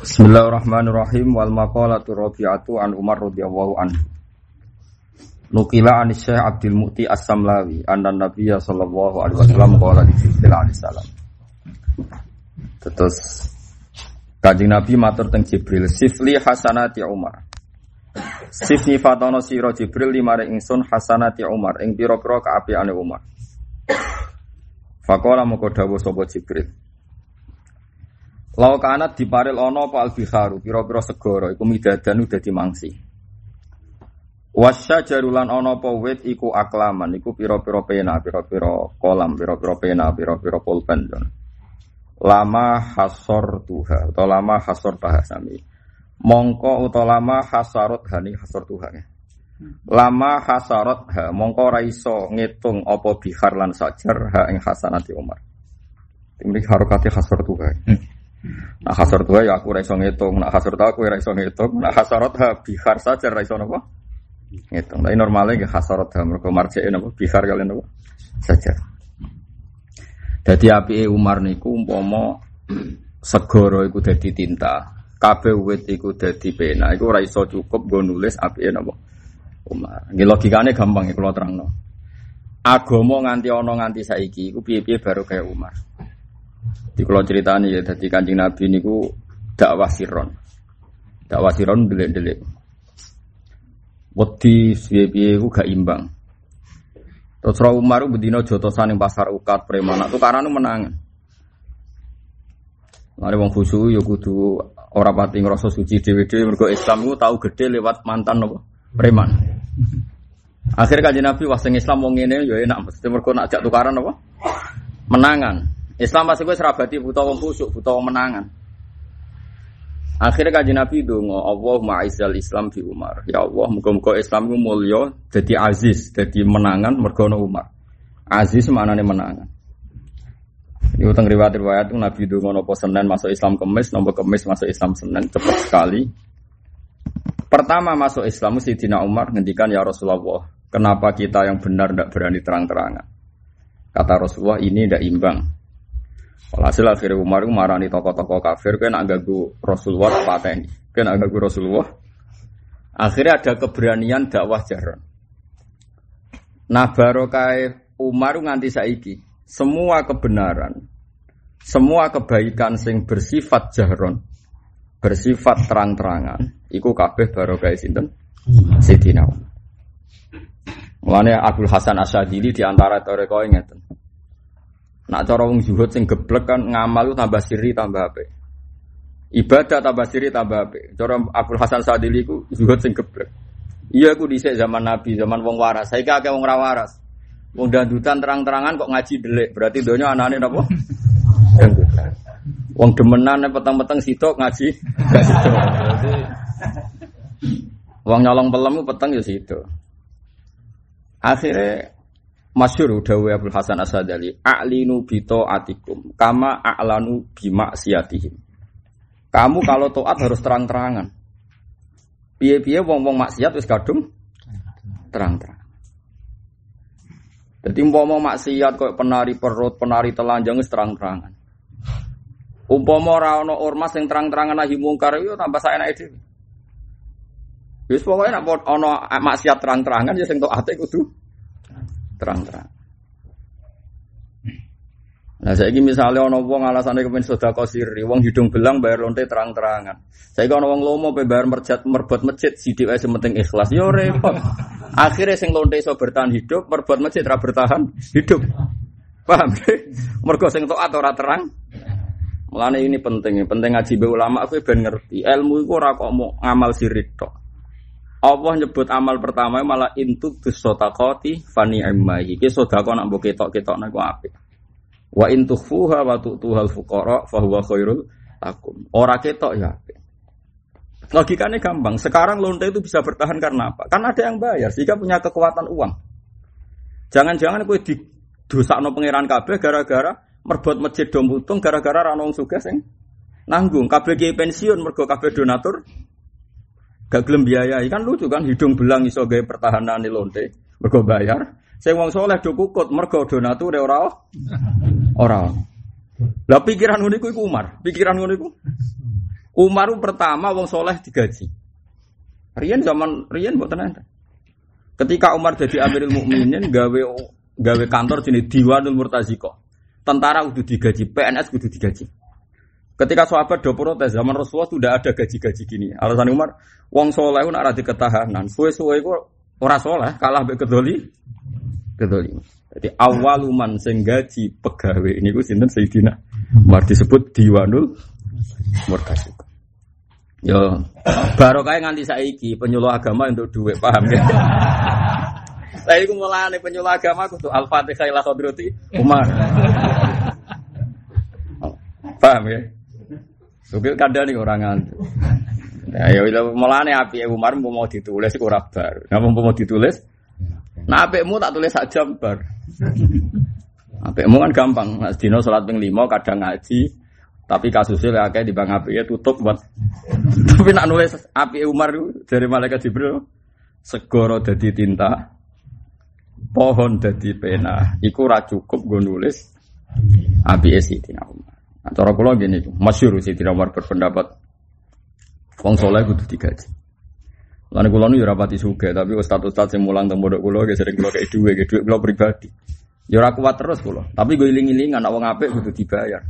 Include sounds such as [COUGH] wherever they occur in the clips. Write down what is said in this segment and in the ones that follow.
Bismillahirrahmanirrahim wal maqalatu rabi'atu an Umar radhiyallahu anhu. Nukila an Syekh Abdul Muti As-Samlawi anna Nabiyya sallallahu alaihi wasallam qala di Jibril alaihi salam. Terus Kanjeng Nabi matur teng Jibril, "Sifli hasanati Umar." Sifni fatono sira Jibril limare ingsun hasanati Umar ing pira-pira kaapiane Umar. Fakola moko dawuh sapa Jibril. Lau kanat diparil ono apa al-biharu pira-pira segara iku midadan dadi mangsi. Wasya jarulan ono apa wit iku aklaman iku pira-pira pena, pira-pira kolam, pira-pira pena, pira-pira pulpen. Lama hasor tuha atau lama hasor bahasami. Mongko utawa lama hasarot hani hasor tuha. Lama hasarot ha mongko raiso ngitung apa bihar lan sajar ha ing hasanati Umar. Timrik harokati hasor tuha. Nah hasar tua ya aku raiso ngitung, nah hasar tua aku raiso ngitung, nah hasarot ha bihar saja raiso nopo ngitung. Tapi normalnya gak hasarot ha mereka marjek nopo bihar kalian nopo saja. Jadi api Umar niku umpomo [CLEARS THROAT] segoro iku dadi tinta, kabeh wit iku dadi pena, iku raiso cukup gue nulis api nopo Umar. Ini logikanya gampang ya kalau terang no. Agomo nganti ono nganti saiki, iku piye-piye baru kayak Umar. Di kalau ceritanya ya dari kancing Nabi niku dakwah siron. Dakwah siron delik-delik. Wedi piye-piye ku gak imbang. Terus Rasul Umar bedino jotosan yang pasar ukat preman itu karena menangan. Mari wong khusu ya kudu ora pati ngrasa suci dhewe-dhewe mergo Islam ku tahu gede lewat mantan nopo preman. Akhirnya kanjeng Nabi wah sing Islam wong ngene ya enak mesti mergo nak jak tukaran apa? Menangan. Islam pasti gue serabati buta wong buta wong menangan. Akhirnya kaji Nabi dongo, Allah ma'izal Islam di Umar. Ya Allah, muka-muka Islam itu mulia, jadi aziz, jadi menangan, mergono Umar. Aziz mana nih menangan. Ini utang riwayat-riwayat itu Nabi dongo nopo Senin masuk Islam kemis, nopo kemis masuk Islam Senin, cepat sekali. Pertama masuk Islam Sayyidina Umar ngendikan ya Rasulullah, kenapa kita yang benar tidak berani terang-terangan? Kata Rasulullah ini tidak imbang. Hasil akhirnya Umar itu marani tokoh-tokoh kafir kan agak ganggu Rasulullah apa ini? Kan agak ganggu Rasulullah. Akhirnya ada keberanian dakwah jaran. Nah barokai Umar nganti saiki semua kebenaran, semua kebaikan sing bersifat jaron, bersifat terang-terangan, iku kabeh barokai sinten Sidina Umar. Mulane Abdul Hasan Asyadili di antara toreko ngeten. Nak cara wong zuhud sing geblek kan ngamal tambah siri tambah apik. Ibadah tambah siri tambah apik. Cara Abdul Hasan Sadili ku zuhud sing geblek. Iya aku dhisik zaman Nabi, zaman wong waras. Saiki akeh wong ra waras. Wong dandutan terang-terangan kok ngaji delik. Berarti donya anane napa? Dandutan. Wong demenan peteng-peteng sitok ngaji Wong nyolong pelem peteng ya sitok. Akhirnya Masyur dawe Abdul Hasan Asadali A'linu bito atikum Kama a'lanu bima siatihim Kamu kalau toat harus terang-terangan. Piye-piye wong-wong maksiat wis kadung Terang-terang. Jadi umpama maksiat kok penari perut, penari telanjang wis terang-terangan. Umpama ora ormas yang terang-terangan nahi mungkar yo tambah saenake dhewe. Wis pokoke nek ana maksiat terang-terangan ya sing toate kudu terang-terang. Nah, saya ini misalnya ono wong alasannya kepen sedekah siri, wong hidung belang bayar lonte terang-terangan. Saya ono wong lomo pe bayar merjat merbot masjid sidik ae sementing ikhlas. Yo repot. [LAUGHS] Akhirnya sing lonte iso bertahan hidup, merbot masjid ra bertahan hidup. Paham? Mergo sing taat ora terang. Mulane ini penting, penting ngaji be ulama aku ben ngerti. Ilmu iku ora kok mau ngamal sirik tok. Allah nyebut amal pertama malah intu bisotakoti fani emmahi. Ki sodako nak mbok ketok ketok nak apik. Wa intukhfuha wa tu'tuhal fuqara fahuwa khairul takum. Ora ketok ya. Logikanya gampang. Sekarang lonte itu bisa bertahan karena apa? Karena ada yang bayar sehingga punya kekuatan uang. Jangan-jangan kue di dosa no pangeran kabeh gara-gara merbot masjid dom gara-gara ranong suga sing nanggung kabeh pensiun mergo kabeh donatur gak gelem biayai kan lucu kan hidung belang iso gawe pertahanan lonte mergo bayar sing wong soleh do kukut mergo donatur ora [LAUGHS] ora lah pikiran ngono iku Umar pikiran ngono iku Umar pertama wong soleh digaji. Rian zaman Rian buat tenan. Ketika Umar jadi Amirul Mukminin gawe gawe kantor jenis Diwanul Murtaziko. Tentara udah digaji, PNS udah digaji. Ketika sahabat do protes zaman Rasulullah sudah ada gaji-gaji gini. Alasan Umar, wong soleh nak ada ketahanan. Suwe-suwe itu ora soleh, kalah be kedoli. Kedoli. Jadi awaluman sing gaji pegawai ini gue sinten Sayyidina Umar disebut Diwanul Murtaziko. Yo, baru kayak nganti saiki penyuluh agama untuk duit, paham ya? [LAUGHS] Saya itu mulai penyuluh agama aku tuh Al-Fatihah ila Umar. [LAUGHS] paham ya? Sugil kadang nih orang nganti. Nah, ya udah mulane api Umar mau ditulis kurang bar. Nggak mau ditulis? Nah mu tak tulis sak jam bar. mu kan gampang. Mas Dino sholat ping lima kadang ngaji, tapi kasusnya kayak di bang api ya tutup buat. Tapi nak nulis api Umar dari malaikat Jibril segoro jadi tinta, pohon jadi pena. Iku ra cukup gue nulis api Sidina Umar. Nah, cara kula gini, masyhur Sidina Umar berpendapat wong soleh kudu digaji. Lan kula nu ya rapati suge, tapi ustaz-ustaz sing mulang teng pondok kula sering kula kei dhuwit, dhuwit kula pribadi. Ya ora kuat terus kula, tapi gue iling-ilingan nek wong apik kudu dibayar.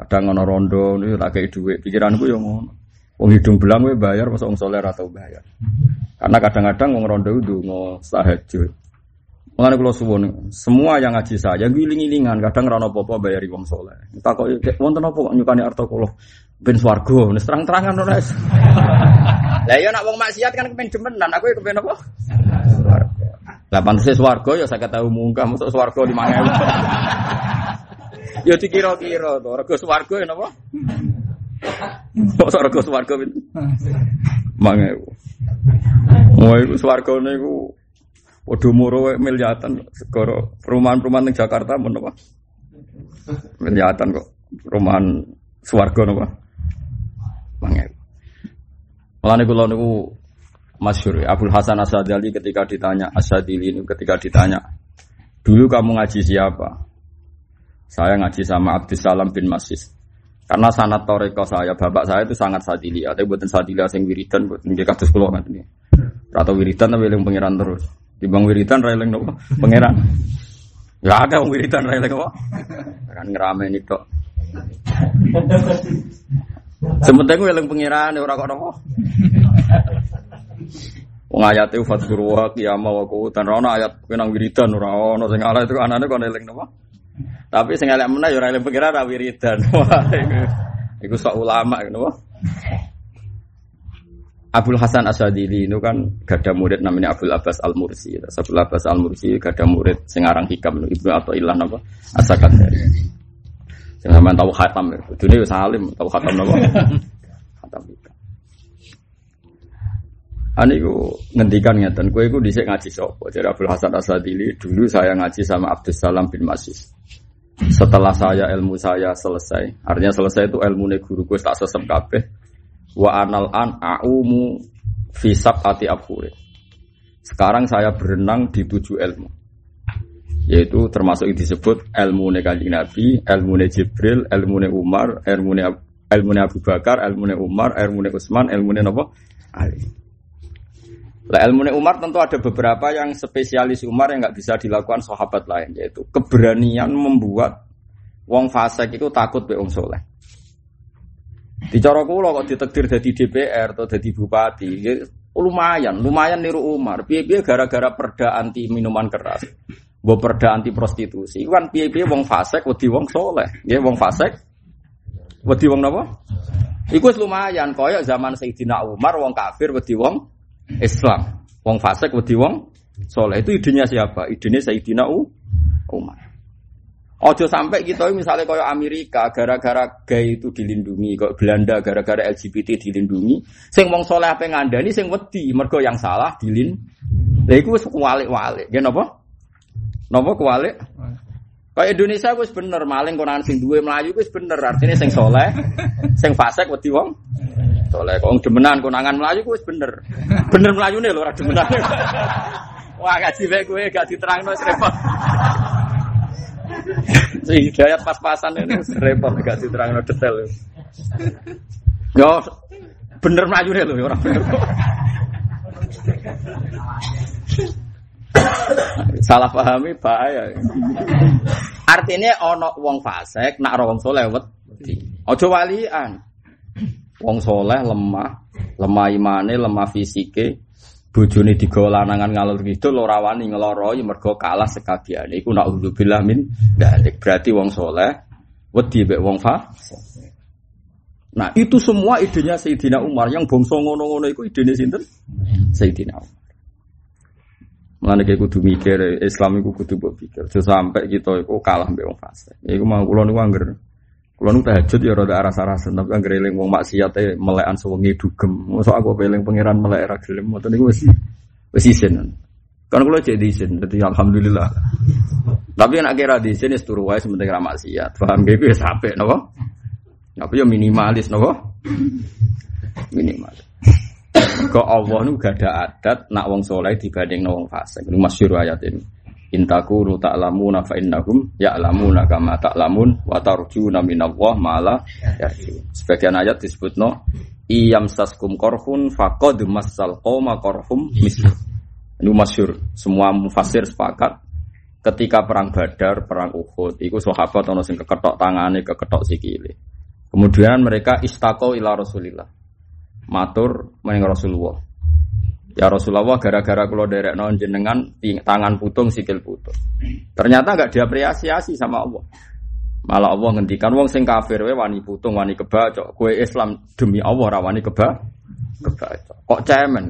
Kadang ngono rondo niku tak kei dhuwit. Pikiranku yo ngono. Wong hidung belang kowe bayar pas wong saleh atau bayar. Karena kadang-kadang wong rondo itu ngo tahajud. Mengenai kalau suwon, semua yang ngaji saya giling-gilingan, kadang rano popo bayari wong soleh. Tak kok wonten apa kok nyukani arto kulo ben swargo, nih terang-terangan ora. [LAUGHS] Lah iya nak wong maksiat kan kepen demenan, aku ya kepen apa? Lah pantes swargo ya saya tahu mungkah masuk swargo di mana [LAUGHS] Ya dikira-kira to, rego swarga ya napa? Mosok rego swarga pinten? [LAUGHS] 1000. Wah, iku swargane iku padha muro miliatan segoro perumahan-perumahan di Jakarta men apa? Miliatan kok. Perumahan swarga napa? 1000. Mulane kula niku masyhur Abdul Hasan Asadali ketika ditanya Asadili ini ketika ditanya dulu kamu ngaji siapa? Saya ngaji sama Abdussalam bin Masis. Karena sanat toreko saya, bapak saya itu sangat sadili. Ada buatan sadili asing wiridan, buatan dia kados kulo nanti. Atau wiridan tapi yang pangeran terus. Di bang wiridan railing nopo pangeran. Ya ada yang wiridan railing nopo. Kan ngerame ini kok. Sementara gue yang pangeran orang kok nopo. Wong ayat itu fatguru wa qiyamah wa qutan ana ayat kenang wiridan ora ana sing ala itu anane kok eling napa? Tapi sing elek meneh ya ora eling pengira ra wiridan. [LAUGHS] Iku sok ulama ngono. Abdul Hasan Asadili itu kan gada murid namanya Abdul Abbas Al Mursi. Abdul Abbas Al Mursi gada murid sing aran hikam Ibnu atau ilah napa asakan dari. Sampean tahu khatam. Dunia salim tahu khatam napa? Khatam hikam. Ani ku ngendikan ngeten, kowe iku dhisik ngaji sapa? Jadi Abdul Hasan Asadili dulu saya ngaji sama Abdul Salam bin Masis. Setelah saya ilmu saya selesai, artinya selesai itu ilmu guruku tak sesep kabeh. Wa anal an aumu fisab ati abhure. Sekarang saya berenang di tujuh ilmu. Yaitu termasuk yang disebut ilmu kanjeng Nabi, ilmu Jibril, ilmu Umar, ilmu ilmu Abu Bakar, ilmu Umar, ilmu Utsman, ilmu Nabi Ali. Lah ilmu Umar tentu ada beberapa yang spesialis Umar yang nggak bisa dilakukan sahabat lain yaitu keberanian membuat wong fasik itu takut be wong soleh. Di cara kula kok ditekdir jadi DPR atau jadi bupati, ya, lumayan, lumayan niru Umar. Piye-piye gara-gara perda anti minuman keras. Mbok perda anti prostitusi. Kan piye-piye wong fasik wedi wong soleh. Ya wong fasik wedi wong napa? Iku lumayan koyo zaman Sayyidina Umar wong kafir wedi wong Islam. Wong fasik wedi wong soleh. Itu idenya siapa? Idenya Sayyidina Umar. Ojo sampai kita misalnya kayak Amerika gara-gara gay itu dilindungi, kok Belanda gara-gara LGBT dilindungi, sing wong soleh apa ngandani, sing wedi, mergo yang salah dilin. Lah iku wis kualik-walik. Nggih napa? Napa kualik? Kayak Indonesia wis bener maling konangan sing duwe Melayu wis bener artinya sing soleh, sing fasik wedi wong Soleh kok demenan konangan Melayu wis bener. Bener Melayune lho ora demenan. [LAUGHS] Wah gaji bae kowe gak diterangno repot. Si hidayat pas-pasan ini repot gak diterangno detail. Yo bener melayu lho orang bener. Salah pahami bahaya. Artinya ono wong fasik nak wong soleh wedi. Aja walian. Wong soleh lemah, lemah imane, lemah fisike, bojone digawa lanangan ngalor kidul ora wani ngeloro ya mergo kalah sekabiane. Iku nak udzubillah min dalik. Berarti wong soleh wedi mek wong fasik. Nah itu semua idenya Sayyidina Umar yang bongso ngono-ngono itu idenya sinten? Sayyidina Umar. Mana kayak kudu mikir Islam itu kudu buat pikir. sampai kita itu kalah mbek wong fasik. Iku mau kula niku angger kula niku tahajud ya rada aras-arasen tapi angger eling wong maksiat e melekan sewengi dugem. Mosok aku peling pangeran melek ra gelem. Ngoten niku wis wis isin. Kan kula cek diisin, dadi alhamdulillah. Tapi nek kira diisin wis turu wae sementing ra maksiat. Paham ge wis apik napa? Tapi ya minimalis napa? Minimalis. Kok Allah nu gak ada adat nak wong soleh dibanding wong fasik. Ini masyhur ayat ini. Intaku tak lamu nafa innahum ya lamu kama tak lamun watarju namin Allah malah ya. Sebagian ayat disebut no iyam saskum korhun fakod masal koma korhum misal. Ini masyhur. Semua mufasir sepakat ketika perang Badar, perang Uhud, itu sahabat ono sing keketok tangane, keketok sikile. Kemudian mereka istaqo ila Rasulillah matur maring Rasulullah. Ya Rasulullah gara-gara kalau derek non jenengan tangan putung sikil putung. Ternyata nggak diapresiasi sama Allah. Malah Allah ngendikan wong sing kafir we wani putung wani kebacok. Kue Islam demi Allah rawani keba kebacok. Kok cemen?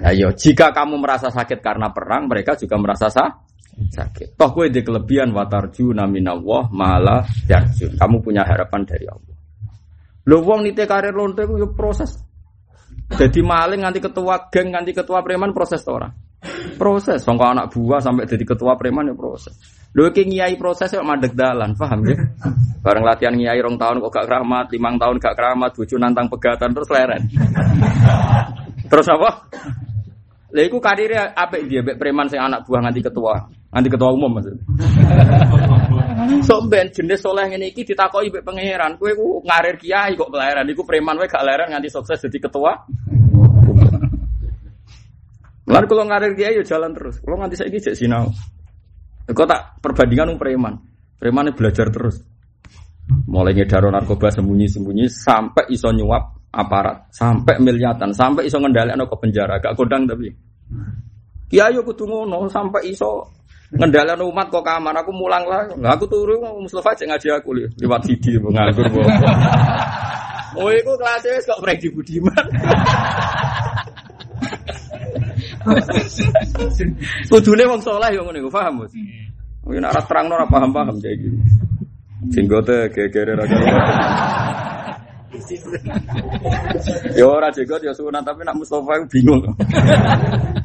Nah, yo, jika kamu merasa sakit karena perang, mereka juga merasa sah, sakit. Toh kue di kelebihan watarju naminallah malah yarjun. Kamu punya harapan dari Allah. Lho wong nite karir lonte yo proses. Jadi maling nganti ketua geng nganti ketua preman proses ora? Proses. Sangka anak buah sampai jadi ketua preman ya proses. Lho iki ngiyai proses kok mandek dalan, paham ya? Bareng latihan ngiyai rong tahun kok gak keramat, limang tahun gak keramat, bojo nantang pegatan terus leren. terus apa? Lha iku karire apik dia preman sing anak buah nganti ketua, nganti ketua umum maksud. Sok ben jenis soleh ngene iki ditakoki mbek pangeran, kowe ku ngarir kiai kok kelahiran iku preman wae gak leren nganti sukses jadi ketua. Lalu kalau ngarir kiai ya jalan terus. Kalau nganti saiki cek sinau. Kok tak perbandingan um preman. Preman belajar terus. Mulai ngedaro narkoba sembunyi-sembunyi sampai iso nyuap aparat, sampai miliatan, sampai iso ngendalekno ke penjara, gak kodang tapi. Kiai yo kudu ngono sampai iso Ngendalian umat kok kamar aku mulang lah. Nah, aku turu Mustafa cek ngaji aku li. lewat CD nganggur. [LAUGHS] Oh, itu kelasnya kok Freddy Budiman. [LAUGHS] Kudune wong saleh yo ngene paham, Mas. Mungkin arah terang ora paham-paham kayak gitu. Jenggote gegere ra Ya ora jenggot ya sunat tapi nak Mustafa bingung. [LAUGHS]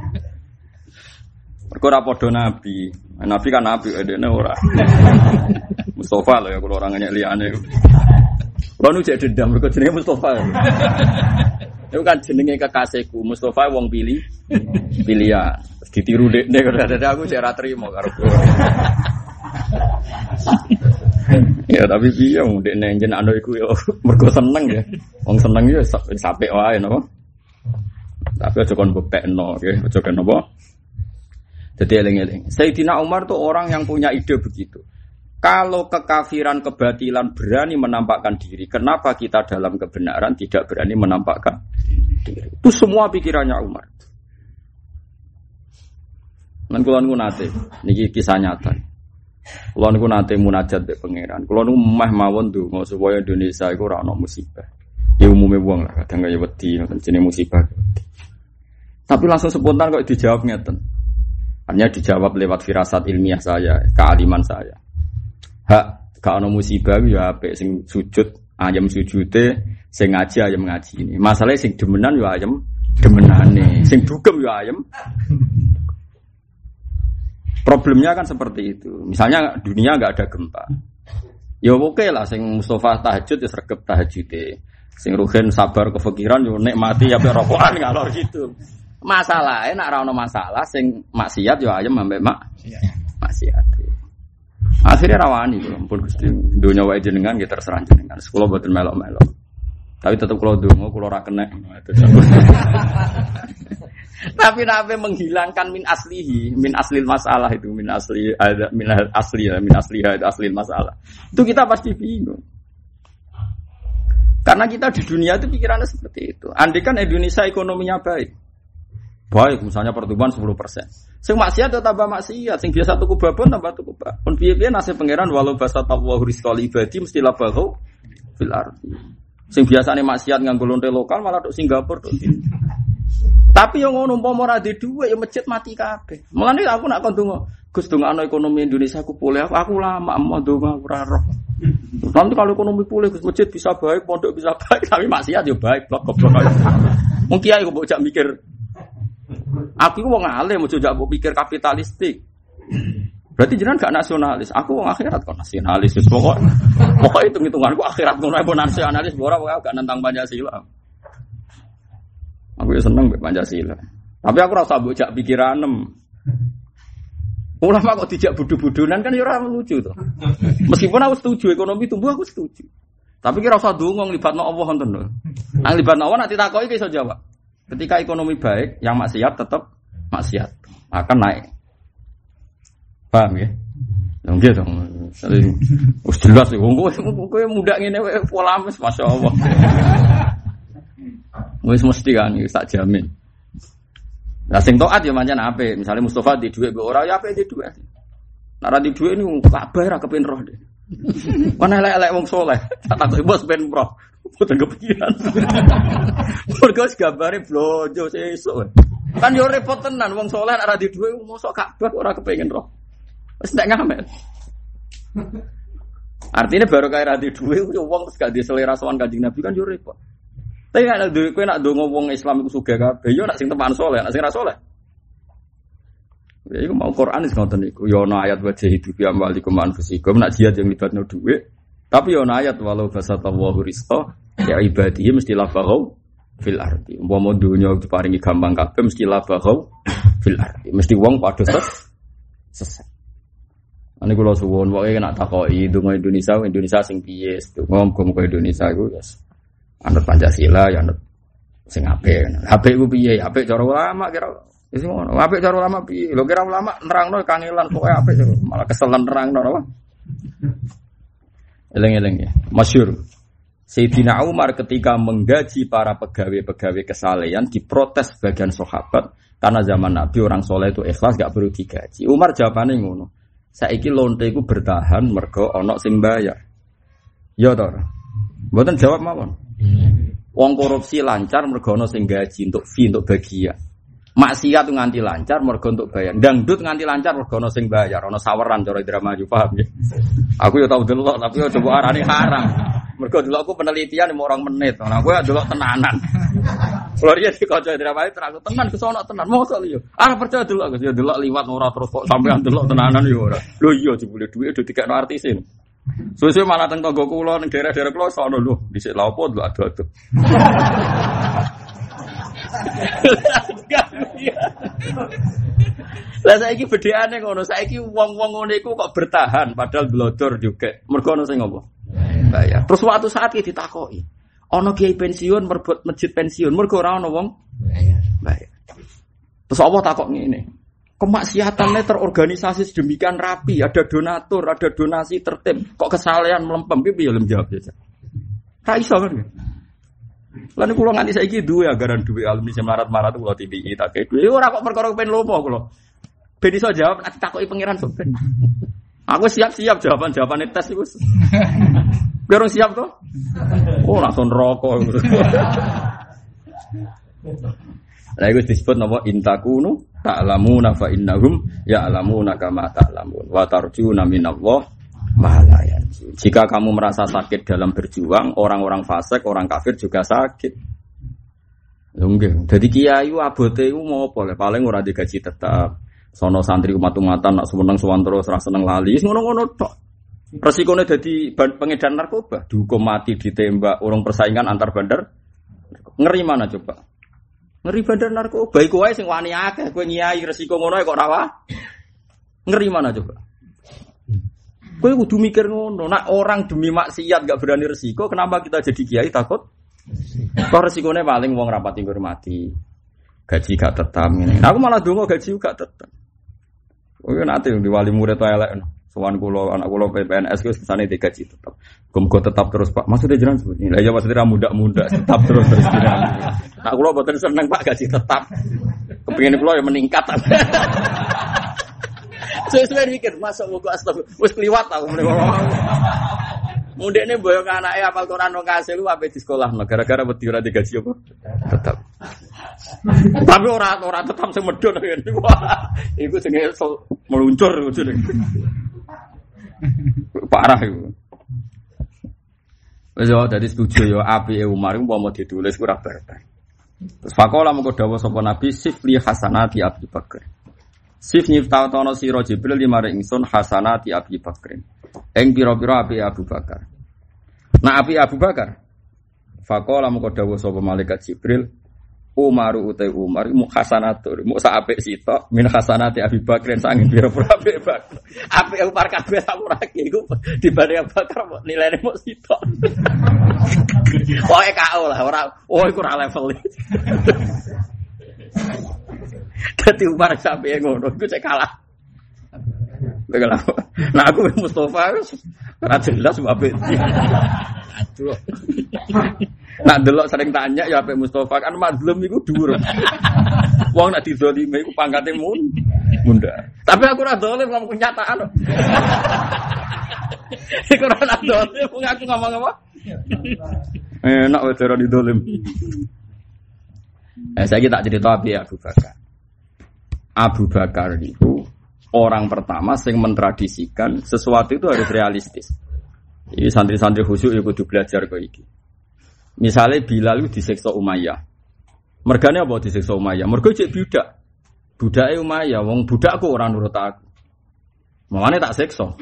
Mereka ora padha nabi. Nabi kan nabi, edene ora. [LAUGHS] Mustafa lah ya kalau orang nanya liane. Kalau nu cek dendam, mereka jenenge Mustafa. [LAUGHS] Itu kan jenenge kekasihku, Mustafa wong pilih, pilihan. Ditiru dek dek ada aku cara terima karo [LAUGHS] ya tapi piye wong dek nenjen anu iku ya mergo seneng ya. Wong seneng ya sampai wae napa. Tapi aja kon buktekno, nggih, aja kon napa. Jadi eling-eling. Sayyidina Umar tuh orang yang punya ide begitu. Kalau kekafiran kebatilan berani menampakkan diri, kenapa kita dalam kebenaran tidak berani menampakkan diri? Itu semua pikirannya Umar. Dan kulon nate, niki kisah nyata. Kulon nate munajat be pangeran. Kulon mah mawon tuh, mau supaya Indonesia itu rano musibah. Ya umumnya buang lah, kadang kaya wedi, jenis musibah. Tapi langsung spontan kok dijawab ngeten. Hanya dijawab lewat firasat ilmiah saya, kealiman saya. Hak gak ono musibah ya apik sing sujud ayam sujute, sing ngaji ayam ngaji ini. Masalahnya sing demenan ya ayam demenane, sing dugem ya ayam. Problemnya kan seperti itu. Misalnya dunia nggak ada gempa. Ya oke okay lah sing Mustafa tahajud ya sergap tahajud Sing Ruhin sabar kefikiran yo nek mati ya rokokan ngalor gitu. Masalah, nak rano masalah, sing maksiat yo ayam ambek mak maksiat. Akhirnya rawani, ampun gusti, dunia wae jenengan kita terserah jenengan. Sekolah buatin melok melok. Tapi tetap kalau dungo, kalau ora kena. [LAUGHS] Tapi nabi menghilangkan min aslihi, min aslil masalah itu, min asli ada min asli ya, min asli ada aslil masalah. Itu kita pasti bingung. Karena kita di dunia itu pikirannya seperti itu. Andai kan Indonesia ekonominya baik, baik misalnya pertumbuhan 10 persen. Sing maksiat tetap tambah maksiat, sing biasa tuku babon tambah tuku babon. Piye-piye nasib pangeran walau basa tawahu rizqal ibadi mesti labahu fil ardi. Sing biasane maksiat nganggo lonte lokal malah tok Singapura tok. Tapi yang ngono umpama ora di dhuwit ya masjid mati kabeh. Mulane aku nak kon donga, Gus dongakno ekonomi Indonesia aku pulih. Aku, aku lama mau donga roh. Nanti kalau ekonomi pulih Gus masjid bisa baik, pondok bisa baik, tapi maksiat ya baik, blok goblok. Mungkin aku bocah mikir Aku wong alim, mau coba pikir kapitalistik. Berarti jenengan gak nasionalis. Aku wong akhirat kok nasionalis. Pokok pokok itu hitunganku akhirat ngono pun nasionalis ora gak nentang Pancasila. Aku ya seneng mbek Pancasila. Tapi aku rasa bocah pikiranem. Ulama kok tidak budu-budunan kan ya ora lucu tuh. Meskipun aku setuju ekonomi tumbuh aku setuju. Tapi kira usah dongo nglibatno Allah wonten lho. Nang libatno Allah nanti takoki iso jawab. Ketika ekonomi baik, yang maksiat tetap maksiat akan naik. Paham ya? Nggih dong. Wis jelas ya wong kowe muda ngene pola mes masyaallah. Wis mesti kan tak jamin. Lah sing taat ya pancen apik. Misale Mustafa di dhuwit mbok ora ya apik di dhuwit. Nek ora di dhuwit niku kabeh ra kepen roh deh. Mana elek-elek wong soleh. Tak takoki bos ben roh. Boten kepikiran. Mergo gambare blojo sesuk. Kan yo repot tenan wong soleh ora di dhuwit mosok kabeh ora kepengin roh. Wis nek ngamen. Artinya baru kayak rati uang terus gak diselera sowan kanjeng Nabi kan yo repot. Tapi nek duwe kowe nak donga wong Islam iku sugih kabeh, yo nak sing teman saleh, nak sing ra saleh. Ya iku mau Quran wis ngoten niku. Yo ana ayat wa jahidu bi amwalikum anfusikum nak jihad yang libatno duwe. Tapi yo ana ayat walau basatallahu rizqa ya ibadihi mesti lafagau fil ardi. Umpama dunya diparingi gampang kabeh mesti lafagau fil ardi. Mesti wong padha ses sesat. Ane kula suwun pokoke nak takoki donga Indonesia Indonesia sing piye, donga muga Indonesia iku yes anut Pancasila ya anut sing apik. Apik ku piye? Apik cara ulama kira wis ngono. Apik cara ulama piye? Lho kira ulama nerangno kangelan pokoke apik malah kesel nerangno apa? Eleng-eleng ya. Masyur. Sayyidina Umar ketika menggaji para pegawai-pegawai kesalehan diprotes bagian sahabat karena zaman Nabi orang soleh itu ikhlas gak perlu digaji. Umar jawabannya ngono. Saiki lonte iku bertahan mergo ana sing bayar. Ya toh. Mboten jawab mawon. Wong korupsi lancar mergo ana sing gaji untuk fee untuk bagian. Maksiat nganti lancar mergo untuk bayar. Dangdut nganti lancar mergo ana sing bayar, ana saweran cara drama yo paham ya. Aku yo tau delok tapi yo coba arane haram. Mergo delok aku penelitian mau orang menit. Nah, gue delok tenanan. Gloria di kaca drama itu aku tenan kesono tenan. Mosok yo. Ah percaya delok aku yo delok liwat ora terus kok sampean delok tenanan yo ora. Lho iya jebule dhuwit do dikekno artisin. Suwe-suwe malah teng tangga kula daerah-daerah kula sono lho, dhisik lha opo lho adu-adu. [LAUGHS] Lah saiki bedheane ngono, saiki wong-wong ngono iku kok bertahan padahal blodor juga. Mergo ono sing ngopo? Bayar. Terus suatu saat iki ditakoki. Ono kiai pensiun merbut masjid pensiun, mergo ora ono wong bayar. Terus Allah takok ngene kemaksiatannya terorganisasi sedemikian rapi, ada donatur, ada donasi tertib, kok kesalahan melempem, gitu ya jawab biasa. Raiso kan? Lalu kulo nganti saya gitu ya garan duit alumni semarat marat kulo TBI tak kayak duit orang kok perkara pengen lomo kulo. Ben iso jawab nanti takoki pangeran sopen. [LAUGHS] Aku siap-siap jawaban jawaban tes itu. [LAUGHS] Biar siap tuh. Oh langsung rokok. [LAUGHS] Lah iku disebut napa intakunu ta'lamuna fa innahum ya'lamuna kama ta'lamun wa tarjuna minallah ma la Jika kamu merasa sakit dalam berjuang, orang-orang fasik, orang kafir juga sakit. Nggih. Dadi kiai abote iku mau apa paling ora digaji tetap. Sono santri umat-umatan nak seneng suwan terus ora seneng lali, ngono-ngono tok. Resikone dadi pengedar narkoba, dihukum mati ditembak, urung persaingan antar bandar. Ngeri mana coba? Ngeri bandar narkoba iku wae sing wani akeh, kowe nyai resiko ngono kok rawa. Ngeri mana coba? Kowe kudu mikir ngono, nak orang demi maksiat gak berani resiko, kenapa kita jadi kiai takut Kok resikonya paling wong rapati mati. Gaji gak tetap. Nah, aku malah dungo gaji gak tetap. Oh iya nanti di wali murid tuh elek. Soan kulo anak kulo PPNS gue ke sana tiga gaji tetap. Kum tetap terus pak. Maksudnya jangan seperti ini. Lah ya maksudnya muda muda tetap terus terus Nah kulo buatan seneng pak gaji tetap. Kepingin kulo yang meningkat. Saya sudah mikir masa mau gue astagfirullah. Wes keliwat aku Mudik ini boyong anaknya apal Quran nong kasih lu apa di sekolah no gara-gara beti ora digaji apa tetap. Tapi orang orang tetap semedon kan. Wah, [LAUGHS] itu jenenge meluncur. Parah itu. Wes yo dadi setuju yo api Umar mau mau ditulis kurang barbar. Terus fakola mengko dawuh sapa Nabi sifli hasanati Abi Bakar. Sif nyiptatono sira Jibril lima ingsun hasanati Abi Bakrin. Eng pira-pira api Abu Bakar. Nah api Abu Bakar. Fakola mengko dawuh sapa malaikat Jibril, Umaru utai Umar mu hasanatur, mu sak apik sitok min hasanati Abi Bakar sangin pira-pira apik Bakar. Apik Umar kabeh sak ora iku dibanding Abu Bakar nilainya mu sitok. [LAUGHS] Pokoke KO lah ora oh ora level. [LAUGHS] Dadi Umar sampe ngono iku cek kalah. Nah aku Mustafa ora jelas sebab Aduh. Nak delok sering tanya ya Pak Mustafa kan mazlum iku dhuwur. Wong nak didolime iku pangkate mun munda. Tapi aku ora dolim ngomong kenyataan. Iku ora dolim aku ngomong apa? Enak wae ora didolim. Eh saya tak cerita api Abu Bakar. Abu Bakar itu orang pertama yang mentradisikan sesuatu itu harus realistis. Ini santri-santri khusyuk ya kudu belajar kok iki. Misalnya Bilal disiksa Umayyah. Mergane apa disiksa Umayyah? Mergo cek budak. Budake Umayyah, wong budakku orang nurut aku. Mangane tak siksa.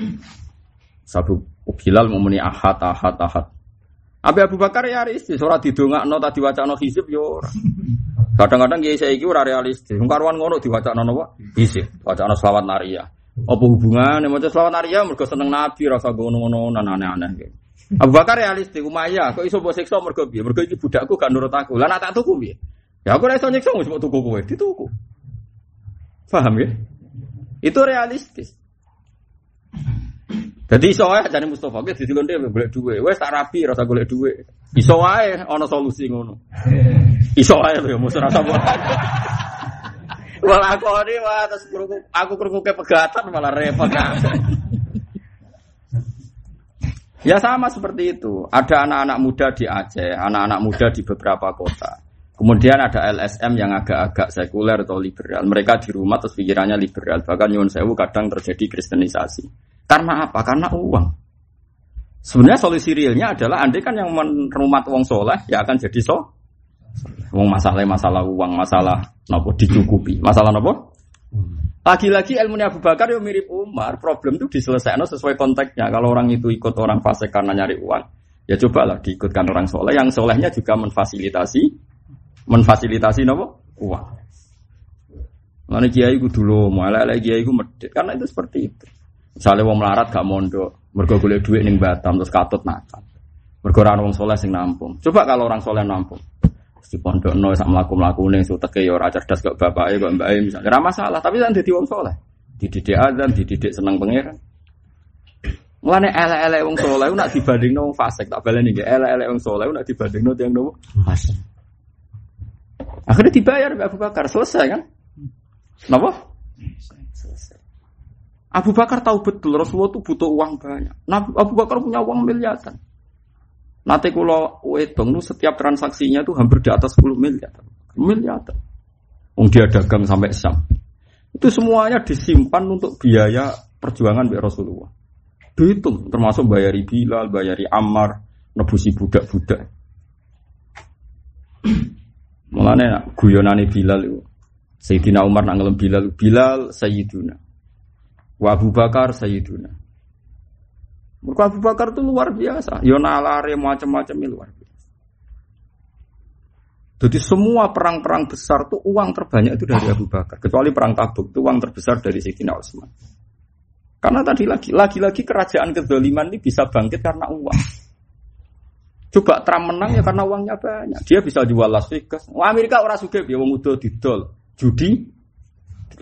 Sabu Bilal muni ahad ahad ahad. Abi Abu Bakar ya realistis, ora didongakno tadi wacana hizib yo ora. Kadang-kadang kiai saya ora realistis. Wong karuan ngono diwacana napa? Hizib, wacana selawat naria. Apa hubungannya maca selawat naria mergo seneng Nabi rasa ngono-ngono aneh-aneh. Abu Bakar realistis, Umayyah kok iso mbok siksa mergo piye? Mergo iki budakku gak nurut aku. Lah tak tuku piye? Ya aku ora iso nyiksa wis tuku kowe, dituku. Paham ya? Itu realistis. Jadi iso wae jane Mustofa ki didilon dhewe golek dhuwit. Wes tak rapi rasa golek dhuwit. Iso wae ana solusi ngono. [LAUGHS] Iso wae lho musuh rasa [LAUGHS] Wala aku ini wah terus aku ke pegatan malah repot. ya sama seperti itu. Ada anak-anak muda di Aceh, anak-anak muda di beberapa kota. Kemudian ada LSM yang agak-agak sekuler atau liberal. Mereka di rumah terus pikirannya liberal. Bahkan Yun Sewu kadang terjadi kristenisasi. Karena apa? Karena uang. Sebenarnya solusi realnya adalah andai kan yang merumat uang soleh ya akan jadi so. Uang masalah masalah uang, masalah nopo dicukupi, masalah nopo. Lagi-lagi ilmu Abu Bakar yang mirip Umar, problem itu diselesaikan sesuai konteksnya. Kalau orang itu ikut orang fasik karena nyari uang, ya cobalah diikutkan orang soleh. Yang solehnya juga memfasilitasi, memfasilitasi nopo uang. Mana kiai dulu, lagi kiai ku medit karena itu seperti itu. Misalnya wong melarat gak mondok, mergo golek duit ning Batam terus katut nakal. Mergo ora wong soleh sing nampung. Coba kalau orang soleh nampung. Di pondok no sak mlaku nih suteke ya ora cerdas kok bapake kok mbake misalnya ora masalah, tapi kan dadi wong soleh. Dididik azan, dididik seneng pangeran. Mulane elek-elek wong soleh nak dibandingno wong fasik, tak baleni nggih. Elek-elek wong soleh nak dibandingno tiyang nopo? Fasik. Akhirnya dibayar Abu Bakar, selesai kan? Napa? Abu Bakar tahu betul Rasulullah itu butuh uang banyak. Nah, Abu Bakar punya uang miliaran. Nanti kalau wedong itu setiap transaksinya itu hampir di atas 10 miliar. Miliar. Wong dia dagang sampai Sam. Itu semuanya disimpan untuk biaya perjuangan biar Rasulullah. Dihitung termasuk bayari Bilal, bayari Ammar, nebusi budak-budak. Mulane guyonane Bilal itu. Sayyidina Umar nak Bilal, Bilal Sayyiduna. Wa Abu Bakar Sayyiduna. Mereka Abu Bakar itu luar biasa. Yo nalare macam-macam luar biasa. Jadi semua perang-perang besar itu uang terbanyak itu dari Abu Bakar. Kecuali perang Tabuk itu uang terbesar dari Sayyidina Utsman. Karena tadi lagi, lagi-lagi kerajaan kedoliman ini bisa bangkit karena uang. Coba Trump menang ya karena uangnya banyak. Dia bisa jual Las Vegas. Amerika orang suka dia wong udah didol, judi,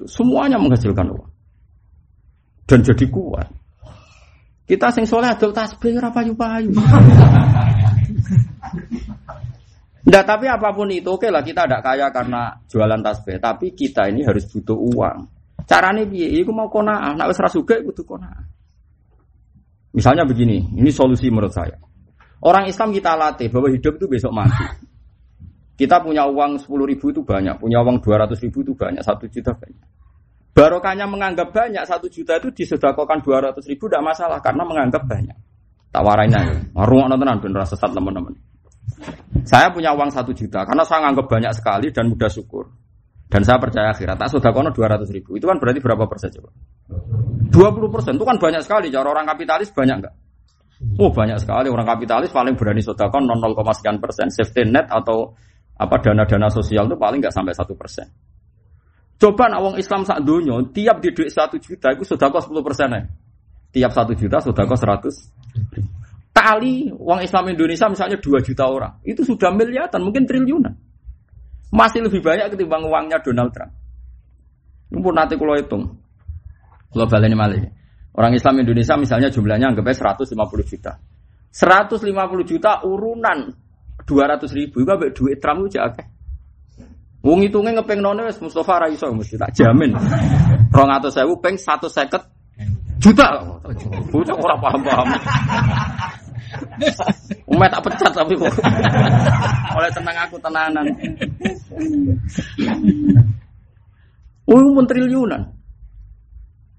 semuanya menghasilkan uang dan jadi kuat. Kita sing soleh adol tasbih ora payu-payu. Tapi apa pun itu oke lah kita tidak kaya karena jualan tasbih, tapi kita ini harus butuh uang. Caranya piye? Iku mau kona, nak wis rasuke kudu kona. Misalnya begini, ini solusi menurut saya. Orang Islam kita latih bahwa hidup itu besok mati. Kita punya uang 10 ribu itu banyak, punya uang 200 ribu itu banyak, satu juta banyak. Barokahnya menganggap banyak satu juta itu disedakokan dua ratus ribu tidak masalah karena menganggap banyak. Tawarannya, warung nonton dan rasa sesat teman-teman. Saya punya uang satu juta karena saya menganggap banyak sekali dan mudah syukur. Dan saya percaya akhirat. Tak sudah kono dua ratus ribu. Itu kan berarti berapa persen coba? Dua puluh persen. Itu kan banyak sekali. Cara orang kapitalis banyak nggak? Oh banyak sekali. Orang kapitalis paling berani sodakon 0, sekian persen. Safety net atau apa dana-dana sosial itu paling nggak sampai satu persen. Coba nak wong Islam sak dunia, tiap di duit satu juta itu sudah kos sepuluh persen ya. Tiap satu juta sudah kos seratus. Tali uang Islam Indonesia misalnya dua juta orang, itu sudah miliaran, mungkin triliunan. Masih lebih banyak ketimbang uangnya Donald Trump. Ini pun nanti kalau hitung, kalau balik malah Orang Islam Indonesia misalnya jumlahnya anggapnya 150 juta. 150 juta urunan 200 ribu, itu duit Trump itu jaga. Wong ngepeng none wis Mustafa ra iso mesti tak jamin. 200.000 peng 150 juta. Bocah ora paham-paham. Umat tak pecat tapi kok. Oleh tenang aku tenanan. Oh, pun triliunan.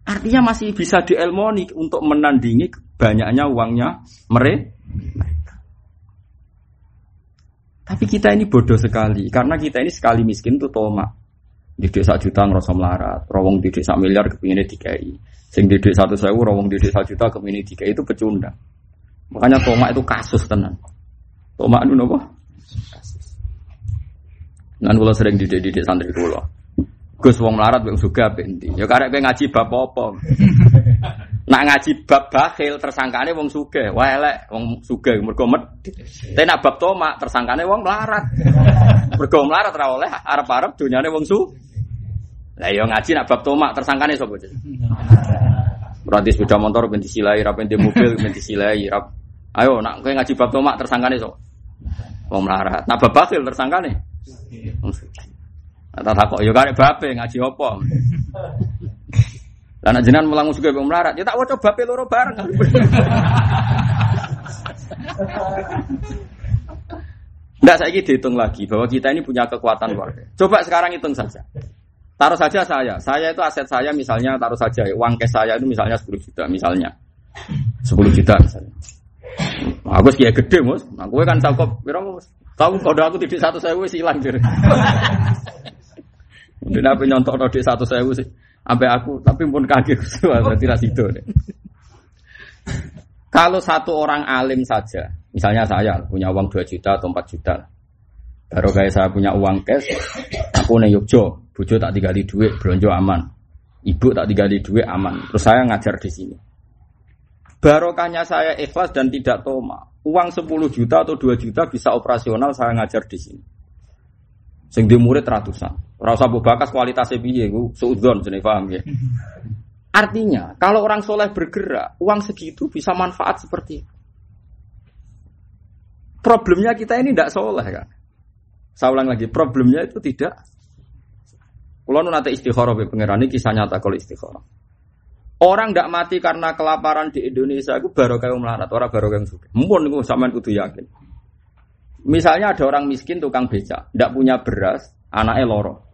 Artinya masih bisa dielmoni untuk menandingi banyaknya uangnya mereka. Tapi kita ini bodoh sekali karena kita ini sekali miskin tuh toma. Di desa juta ngerasa melarat, rawong di desa miliar kepinginnya dikai. Sing di desa satu sewu, rawong di desa juta kepingin dikai itu pecundang. Makanya toma itu kasus tenan. Toma itu nopo? Kasus. Nan sering didik-didik santri kula. Gus wong melarat wong suga benti. Ya karek kowe ngaji bab apa? Nak ngaji bab bakhil tersangkane wong sugih, wae elek wong sugih mergo medhit. Tapi nak bab tomak tersangkane wong melarat. [LAUGHS] Mergo melarat ora oleh arep-arep donyane wong su. Lah yo ngaji nak bab tomak tersangkane sapa? Berarti sepeda motor ben disilai, ra ben mobil ben disilai, rap. Ayo nak kowe ngaji bab tomak tersangkane sapa? Wong melarat. Nak bab bakhil tersangkane wong sugih. Tak takok yo karek bape ngaji apa? [LAUGHS] Karena jenengan mulang suka bang melarat, ya tak waca bape loro bareng. Tidak saya dihitung lagi bahwa kita ini punya kekuatan luar Coba sekarang hitung saja. Taruh saja saya, saya itu aset saya misalnya taruh saja uang cash saya itu misalnya 10 juta misalnya. 10 juta misalnya. Aku sih gede mus, aku kan cakep, piro mus. Tahu kode aku tidak satu saya wes hilang jadi. Apa nyontok di satu saya sih. Sampai aku, tapi pun kaget [LAUGHS] berarti itu deh. Kalau satu orang alim saja, misalnya saya punya uang 2 juta atau 4 juta, baru kayak saya punya uang cash, aku nih Yogyo, bujo tak digali duit, belanja aman, ibu tak digali duit aman, terus saya ngajar di sini. Barokahnya saya ikhlas dan tidak toma. Uang 10 juta atau 2 juta bisa operasional saya ngajar di sini. Sing di murid ratusan. Rasa bu bakas kualitasnya piye, gue suudon jenis paham ya. [LAUGHS] Artinya, kalau orang soleh bergerak, uang segitu bisa manfaat seperti itu. Problemnya kita ini tidak soleh kan. Saya ulang lagi, problemnya itu tidak. Kalau nanti istikharah pangeran ini kisah nyata kalau istikharah. Orang tidak mati karena kelaparan di Indonesia itu baru kayak melarat, orang baru kayak suka. Mungkin itu sama kudu yakin. Misalnya ada orang miskin tukang becak, tidak punya beras, anaknya loro.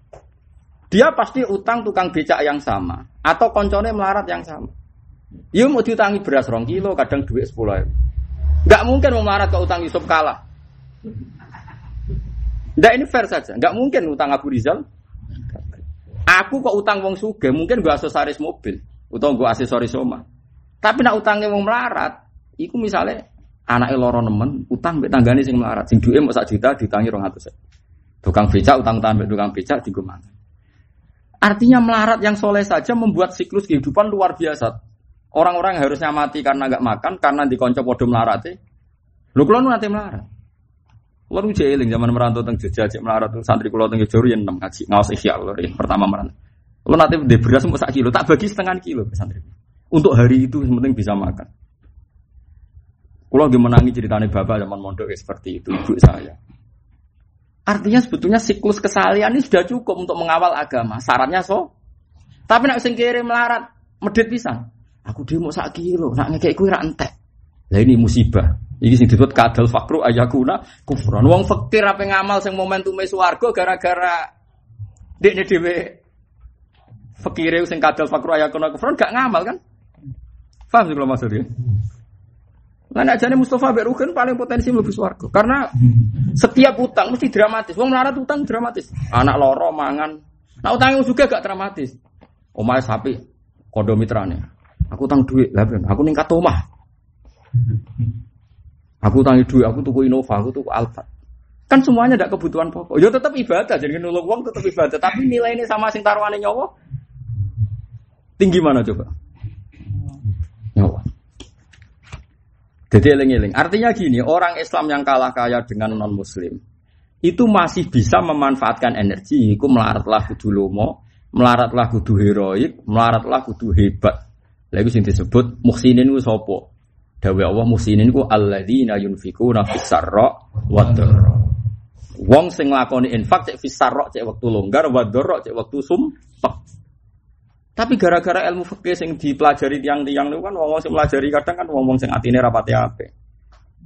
Dia pasti utang tukang becak yang sama atau koncone melarat yang sama. Dia mau diutangi beras rong kilo, kadang duit sepuluh ribu. Gak mungkin mau melarat ke utang Yusuf kalah. Nggak ini fair saja. Gak mungkin utang Abu Rizal. Aku kok utang wong suge, mungkin gua aksesoris mobil, utang gua aksesoris oma. Tapi nak utangnya wong melarat, iku misalnya anak loro nemen, utang mbek tanggane sing melarat, sing duwe mau sak juta ditangi 200. Tukang becak utang-utang mbek tukang becak dienggo Artinya melarat yang soleh saja membuat siklus kehidupan luar biasa. Orang-orang harusnya mati karena nggak makan, karena dikonco podo melarat. Lho kula nanti melarat. Kula nu jeeling zaman merantau teng Jogja cek melarat santri kula teng Jogja yen 6 ngaji ngaos ihya lho pertama merantau. Kula nanti di beras mau kilo, tak bagi setengah kilo santri. Untuk hari itu yang penting bisa makan. Kalau lagi menangi ceritanya bapak zaman mondok seperti itu ibu saya. Artinya sebetulnya siklus kesalian ini sudah cukup untuk mengawal agama. Syaratnya so. Tapi nak sing melarat, medit bisa. Aku demo sak kilo, nak ngekek kue entek. Lah ini musibah. Iki sing disebut kadal fakru ayakuna kufran. Wong fakir apa ngamal sing momentume swarga gara-gara dekne dhewe fakire sing kadal fakru ayakuna kufran gak ngamal kan? Paham sih kalau maksudnya? Lah nek jane Mustafa mbek Rugen paling potensi mlebu swarga. Karena setiap utang mesti dramatis. Wong melarat utang dramatis. Anak loro mangan. Nah utang juga gak dramatis. Omahe sapi kondo mitrane. Aku utang duit, lah aku ningkat omah. Aku utangi duit, aku tuku Innova, aku tuku Alfa. Kan semuanya ada kebutuhan pokok. Ya tetap ibadah, jadi nulung uang tetap ibadah. Tapi nilai ini sama sing taruhannya nyawa tinggi mana coba? Nyawa. Jadi eling-eling. Artinya gini, orang Islam yang kalah kaya dengan non Muslim itu masih bisa memanfaatkan energi. Iku melaratlah kudu lomo, melaratlah kudu heroik, melaratlah kudu hebat. Lalu sing disebut muhsinin ku sopo. Dawe Allah muhsinin ku alladzina yunfikuna fis sarra wa Wong sing nglakoni infak cek fis sarra cek waktu longgar wa cek waktu sumpah. Tapi gara-gara ilmu fikih sing dipelajari tiang-tiang itu kan wong sing pelajari kadang kan wong-wong sing atine rapati apik.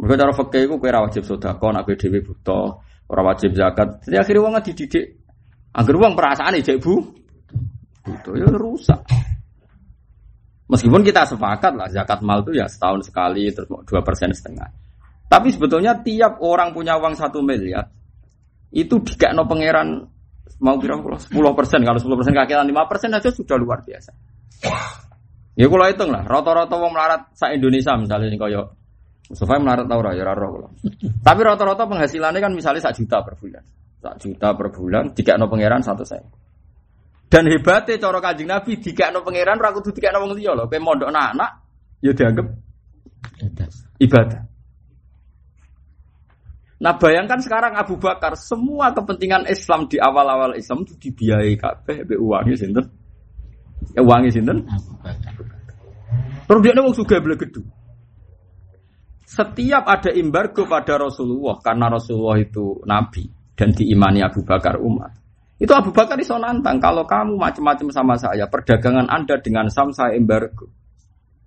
Mergo cara fikih iku kowe ora wajib sedekah, nek dhewe buta, ora wajib zakat. Jadi akhirnya wong dididik Angger wong perasaan cek bu, butuh ya rusak. Meskipun kita sepakat lah zakat mal itu ya setahun sekali terus dua persen setengah. Tapi sebetulnya tiap orang punya uang satu miliar itu no pangeran mau kira sepuluh persen kalau sepuluh persen kakiran lima persen aja sudah luar biasa. Ya kalau hitung lah, rata-rata wong melarat sa Indonesia misalnya ini koyo Mustafa melarat tau ya raro kalau. Tapi rata-rata penghasilannya kan misalnya sak juta per bulan, sak juta per bulan, jika no pangeran satu saya. Dan hebatnya cara kajing Nabi jika no pangeran ragu tuh tiga no wong loh, mondok anak, ya dianggap ibadah. Nah bayangkan sekarang Abu Bakar semua kepentingan Islam di awal-awal Islam itu dibiayai kabeh be uangnya sinten. Ya uangnya sinten? Terus dia nemu juga beli gedung. Setiap ada embargo pada Rasulullah karena Rasulullah itu nabi dan diimani Abu Bakar umat. Itu Abu Bakar iso nantang kalau kamu macam-macam sama saya, perdagangan Anda dengan Sam saya embargo.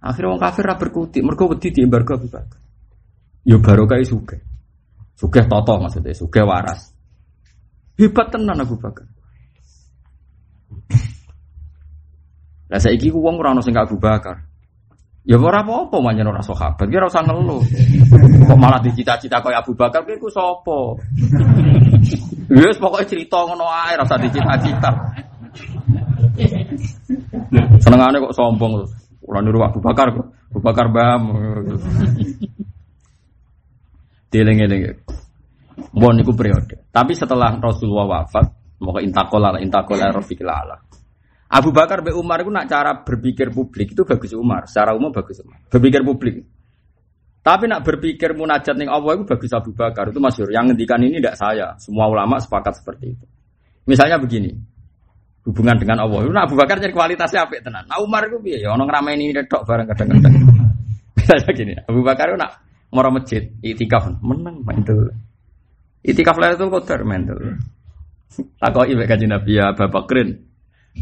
Akhirnya orang kafir berkutik, mereka wedi di embargo Abu Bakar. Yo barokah suka. Sugih toto maksudnya, sugih waras. Hebat tenan Abu Bakar. Lah saiki ku wong ora ono sing Abu Bakar. Ya ora apa-apa manjen ora sahabat, ki ora usah ngeluh. Kok malah dicita-cita kaya Abu Bakar ki ku sapa? Wis pokoke cerita ngono ae ora usah dicita-cita. Senengane kok sombong terus. Ora niru Abu Bakar kok. Abu Bakar bam. Dieling-eling. Bon niku periode. Tapi setelah Rasulullah wafat, mau intakola intakola rafiqil ala. Abu Bakar be Umar itu nak cara berpikir publik itu bagus Umar, secara umum bagus Umar. Berpikir publik. Tapi nak berpikir munajat ning Allah itu bagus Abu Bakar itu masyur. Yang ngendikan ini tidak saya. Semua ulama sepakat seperti itu. Misalnya begini, hubungan dengan Allah. Itu Abu Bakar jadi kualitasnya apa tenan. Nah Umar itu ya orang ramai ini tok bareng kadang-kadang. [LAUGHS] Misalnya gini, Abu Bakar itu nak Mora masjid, itikaf menang main tuh. Itikaf lah itu kotor main tuh. Takoi ibu kaji Nabi ya Bapak Keren.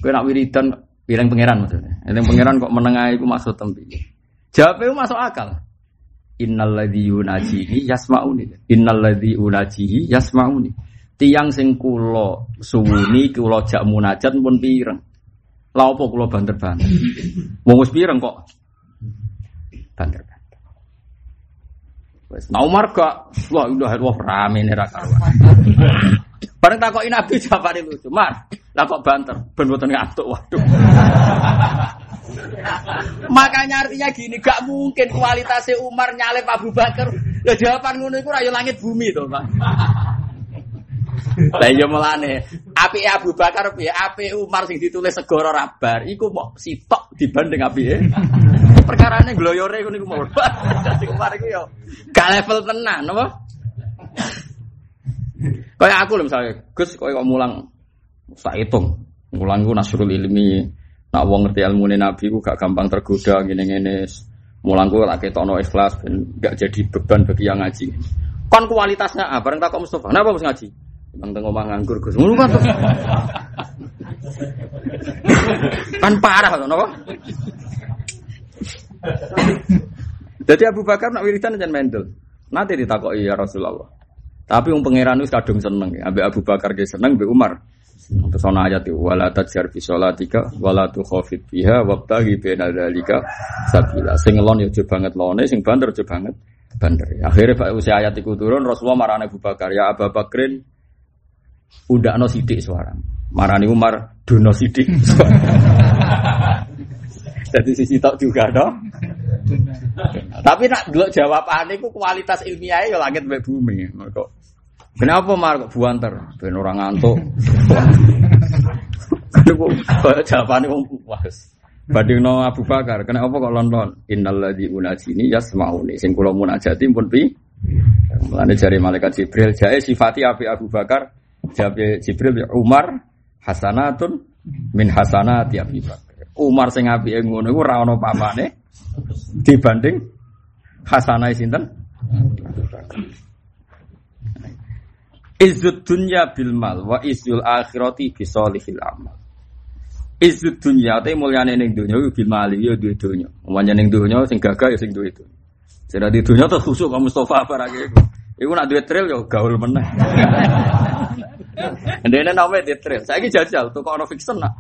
Kue nak wiridan bilang pangeran maksudnya. Yang pangeran kok menengah itu masuk tempi. Jawabnya masuk akal. Innal ladzi yunajihi yasmauni. Innal ladzi yunajihi yasmauni. Tiang sing kula suwuni kula jak munajat pun pireng. Lah opo kula banter-banter. Wong pireng kok. Banter. Wes, nah Umar gak, wah udah wah rame nih raka. [LAUGHS] Bareng takoki Nabi jawabane lucu. Mar, lah kok banter, ben boten ngantuk. Waduh. [LAUGHS] Makanya artinya gini, gak mungkin kualitasnya Umar nyalip Abu Bakar. Ya jawaban ngono iku rayu langit bumi to, Pak. [LAUGHS] Lah iya melane, api Abu Bakar piye? Api Umar sing ditulis segoro rabar iku mau sitok dibanding api perkara ini gloyore iku niku mau. [LAUGHS] Dadi Umar iku yo gak level tenan apa? Kayak aku lho misalnya, Gus koyo kok mulang sak hitung. Mulang iku nasrul ilmi. Nak wong ngerti ilmu Nabi ku gak gampang tergoda ngene-ngene. Mulang ku lak ketokno ikhlas ben gak jadi beban bagi yang ngaji. Kon kualitasnya apa? Bareng tak kok Mustafa. Kenapa harus ngaji? Bang tengok omah nganggur Gus. Ngono kan. [LAUGHS] kan parah to napa? Jadi Abu Bakar nak wiridan jangan mendel. Nanti ditakoki ya Rasulullah. Tapi wong pangeran wis kadung seneng. Ambek Abu Bakar ge seneng ambek Umar. Terus ana ayat itu wala tajjar fi sholatika wala tukhafit biha wabtaghi baina dzalika sabila. Sing lon yo banget lone, sing banter yo banget banter. Akhirnya Pak usia ayat itu turun Rasulullah marane Abu Bakar ya Abu Bakrin udah no sidik suara. Marani Umar duno sidik. [LAUGHS] Jadi sisi tok juga dong. Tapi nak dulu jawabannya itu kualitas ilmiah ya langit mbek bumi. Kok Kenapa mar kok buanter? Ben orang ngantuk. Kok jawabannya wong puas. No Abu Bakar, kenapa kok lon-lon? Innalladzi unajini yasmauni. Sing kula munajati pun pi. Mulane jari malaikat Jibril, jae sifati api Abu Bakar, jabe Jibril Umar hasanatun min hasanati Abu Bakar. Umar sing apike ngono iku ora ana pamane dibanding hasanah sinten? Izzud dunya bil mal wa izzul akhirati bi solihil amal. Izzud dunya te mulyane ning donya bil mali ya duwe donya. Umpamane ning donya sing gagah ya sing duwe itu. Sing di donya terus khusuk ka Mustofa barake iku. Nak duwe trail ya gaul meneh. Ndene name di trail. Saiki jajal tuh ono fiction nak.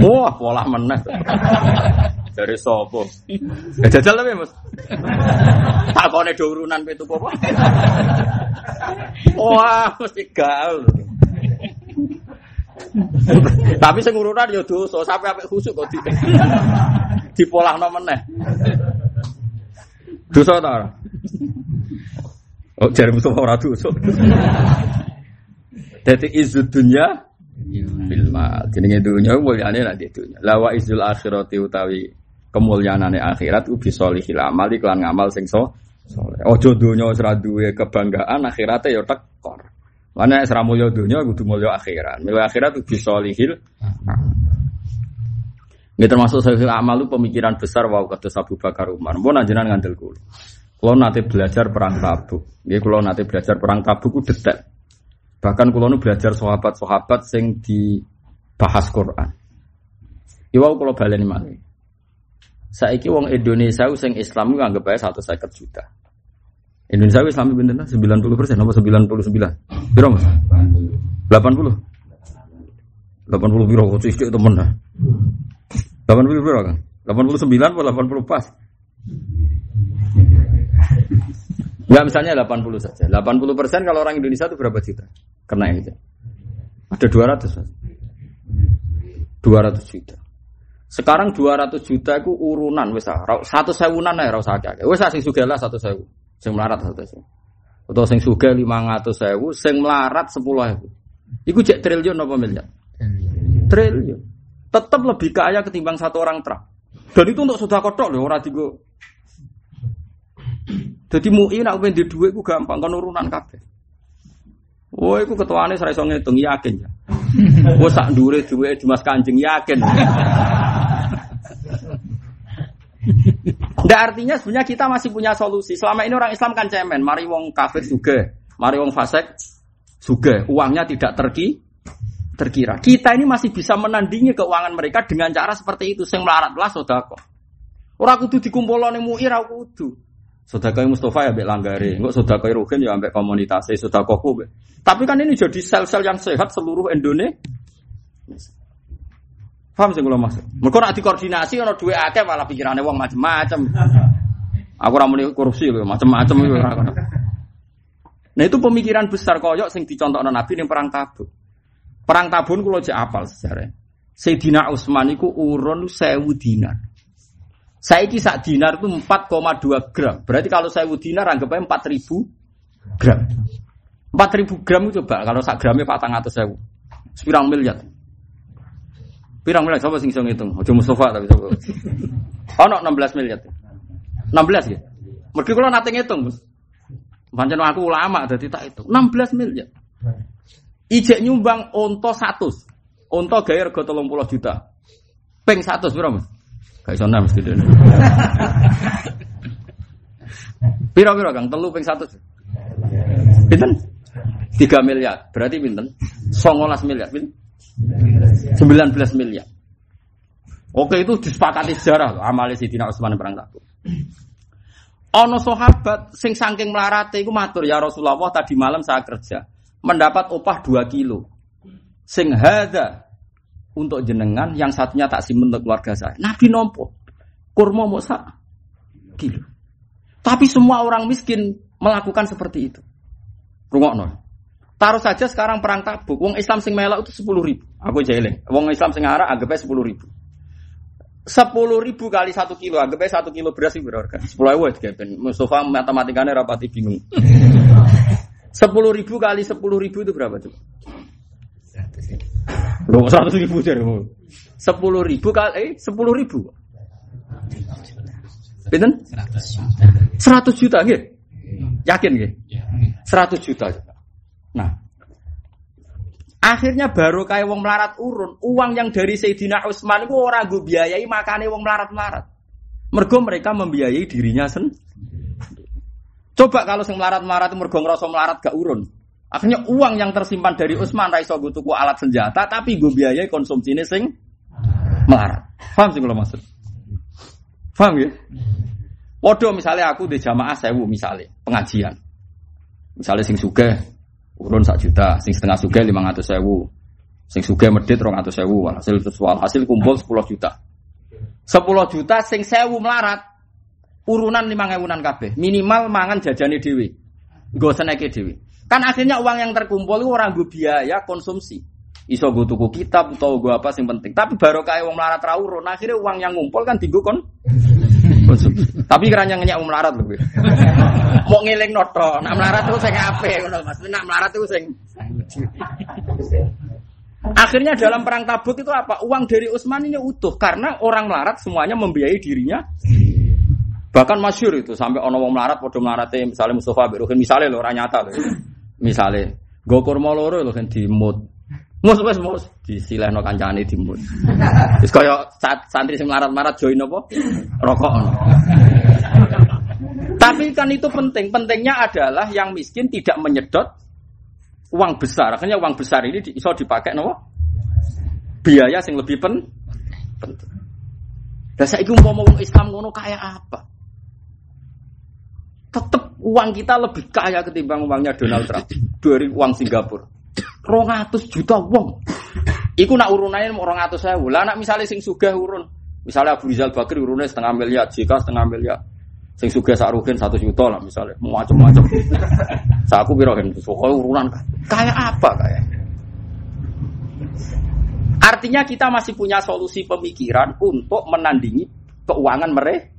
Wah, pola meneh. Dari sopo? Ya jajal tapi Mas. Takone do urunan pitu apa? Wah, mesti gaul. Tapi sing urunan ya dosa, sampe apik khusuk kok di dipolahno meneh. Dosa ta ora? Oh, jare Mustafa ora dosa. Dadi izud dunya bil mal. Jenenge dunya mulyane nek dunya. La wa izul akhirati utawi kemuliaanane akhirat ku bisolihil amal iklan ngamal sing so. Ojo dunya wis ra duwe kebanggaan akhirate ya tekor. Mana nek ra mulya dunya kudu mulya akhirat. Mulya akhirat ku bisolihil ini termasuk sahih amal itu pemikiran besar wow kata Abu Bakar Umar. Mau najenan ngandel kulo. Kulo nanti belajar perang tabuk. Nggih kulo nanti belajar perang tabuk ku detek. Bahkan kulo nu belajar sahabat-sahabat sing dibahas Quran. Iwau kulo baleni malih. Saiki wong Indonesia sing Islam ku anggap ae 150 juta. Indonesia Islam pinten 90 persen apa 99? Piro Mas? 80. 80 piro kok sithik temen. 80 piro kan? 89 atau 80 pas? Ya misalnya 80 saja. 80 persen kalau orang Indonesia itu berapa juta? Kena itu. Ada 200 mas. 200 juta. Sekarang 200 juta itu urunan wis satu sewunan ya ora usah akeh. Wis sing sugih lah satu sewu. Sing melarat satu sewu. Atau sing sugih 500 sewu, sing melarat 10 sewu. Iku cek triliun apa miliar? Triliun. Tetap lebih kaya ketimbang satu orang truk. Dan itu untuk sudah kotor loh orang tiga. Jadi MUI nak pengen di duit ku gampang kan urunan kabeh. Wah, iku ketuane saya iso ngitung yakin ya. [LAUGHS] Wah, sak ndure duwe Dimas Kanjeng yakin. Nggak artinya sebenarnya kita masih punya solusi. Selama ini orang Islam kan cemen, mari wong kafir juga, mari wong fasik juga, uangnya tidak terki terkira. Kita ini masih bisa menandingi keuangan mereka dengan cara seperti itu. Sing melarat lah sodako. Orang kudu dikumpul ning MUI ra kudu. Sodako Mustafa ya ambek langgare, enggak sodako Ruhin ya ambek komunitas, sodako ku. Tapi kan ini jadi sel-sel yang sehat seluruh Indonesia. Paham sih kalau maksud? Mereka nak dikoordinasi ono duit akeh malah pikirannya wong macem-macem. Aku ora muni korupsi lho, macem-macem iku Nah itu pemikiran besar koyok sing dicontohno Nabi ning perang Tabuk. Perang Tabun kula jek apal sejarah. Sayyidina Utsman iku urun 1000 dinar. Saiki sak dinar itu 4,2 gram. Berarti kalau 1000 dinar anggapnya 4000 gram. 4000 gram itu coba kalau sak gramnya 400.000. Sepirang miliar. Pirang miliar coba sing iso ngitung. Aja Mustafa tapi coba. [LAUGHS] Ono 16 miliar. 16 ya. Mergi kula nate ngitung, Gus. Pancen aku ulama dadi tak itu. 16 miliar. Ijek nyumbang onto 100. Onto gawe rega 30 juta. Ping 100 piro, Mas? Gak iso mesti dene. Piro-piro Kang? Telu ping 100. Pinten? 3 miliar. Berarti pinten? 19 miliar. Pinten? 19 miliar. Oke itu disepakati sejarah loh. Amali Sidina Utsman perang Tabuk. Ono sahabat sing saking melarate iku matur ya Rasulullah tadi malam saya kerja mendapat upah 2 kilo. Sing hadza untuk jenengan yang satunya tak simpen untuk keluarga saya. Nabi nompo kurma mau sak kilo. Tapi semua orang miskin melakukan seperti itu. Rungokno. Taruh saja sekarang perang tabuk, wong Islam sing melok itu sepuluh ribu. Aku jeling. Wong Islam sing arah anggapnya sepuluh ribu. Sepuluh ribu kali satu kilo, anggapnya satu kilo beras itu berharga. Sepuluh ribu ya, Mustafa matematikanya rapati bingung. [LAUGHS] Sepuluh ribu kali sepuluh ribu itu berapa coba? Loh, seratus ribu jadi Sepuluh ribu kali, eh, sepuluh ribu. Pinten? Seratus juta, gitu. Yakin, gitu? Seratus juta. Nah, Akhirnya baru kayak wong melarat urun, uang yang dari Sayyidina Utsman itu orang gue biayai makanya wong melarat-melarat. Mergo mereka membiayai dirinya sendiri. Coba kalau sing melarat-melarat mergo ngerasa melarat gak urun. Akhirnya uang yang tersimpan dari Utsman raiso gue tuku alat senjata tapi gue biayai konsumsi ini sing melarat. Paham sih kalau maksud? Paham ya? Waduh misalnya aku di jamaah sewu misalnya pengajian. Misalnya sing suge urun sak juta, sing setengah suge lima ratus sewu, sing suge medit rong ratus sewu, hasil sesual hasil kumpul sepuluh juta, sepuluh juta sing sewu melarat, urunan lima ngewunan kabeh, minimal mangan jajane dewi, gue seneke dewi. Kan akhirnya uang yang terkumpul itu orang gue biaya konsumsi. Iso gue tuku kitab atau gue apa sing penting. Tapi baru kayak uang melarat rawurun, akhirnya uang yang ngumpul kan tigo kon. Tapi kerannya uang melarat lebih. Mau ngiling noto, nak melarat tuh saya ngape, mas. Nak melarat tuh saya. Akhirnya dalam perang Tabuk itu apa? Uang dari Utsman ini utuh karena orang melarat semuanya membiayai dirinya. Bahkan masyur itu sampai ono wong melarat padha melarate misalnya Mustafa Biruhin misalnya lho ora nyata lho. Misalnya go kurma loro lho kan dimut. Mus wis mus disilehno kancane dimut. Wis kaya santri sing melarat-melarat join apa? Rokok. Tapi kan itu penting. Pentingnya adalah yang miskin tidak menyedot uang besar. Akhirnya uang besar ini bisa dipakai nopo biaya yang lebih pen penting. Dan ingin mau ngomong Islam ngono kayak apa? Tetap uang kita lebih kaya ketimbang uangnya Donald Trump dari uang Singapura. Rongatus juta uang. Iku nak urunannya mau rongatus saya. Lah nak misalnya sing sugah urun, misalnya Abu Rizal Bakri urunnya setengah miliar, jika setengah miliar. Sing suga saruhin satu juta lah misalnya, macam-macam. Saku birohin, pokoknya urunan kayak apa kayak? Artinya kita masih punya solusi pemikiran untuk menandingi keuangan mereka.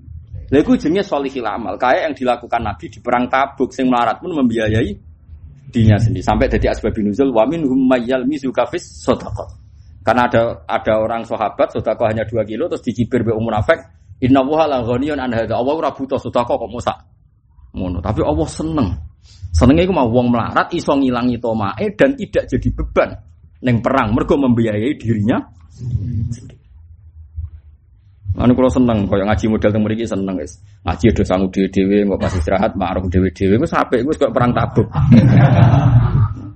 Lalu jenis solihil amal, kayak yang dilakukan Nabi di perang Tabuk, sing melarat pun membiayai dinya sendiri. Sampai jadi asbab nuzul, wamin humayyal mizukafis sodakot. Karena ada ada orang sahabat sodako hanya dua kilo terus dicibir be munafik Inna wuha la ghaniyun an hadza. Allah ora butuh sedekah kok musak. Ngono, tapi Allah seneng. Senengnya iku mau wong melarat iso ngilangi tomae dan tidak jadi beban neng perang mergo membiayai dirinya. Anu kalau seneng, kaya ngaji model temu iki seneng guys. Ngaji udah sanggup dhewe dhewe, nggak pas istirahat, ma'ruf dhewe dhewe, gue sampai gue kayak perang tabuk. [LAUGHS]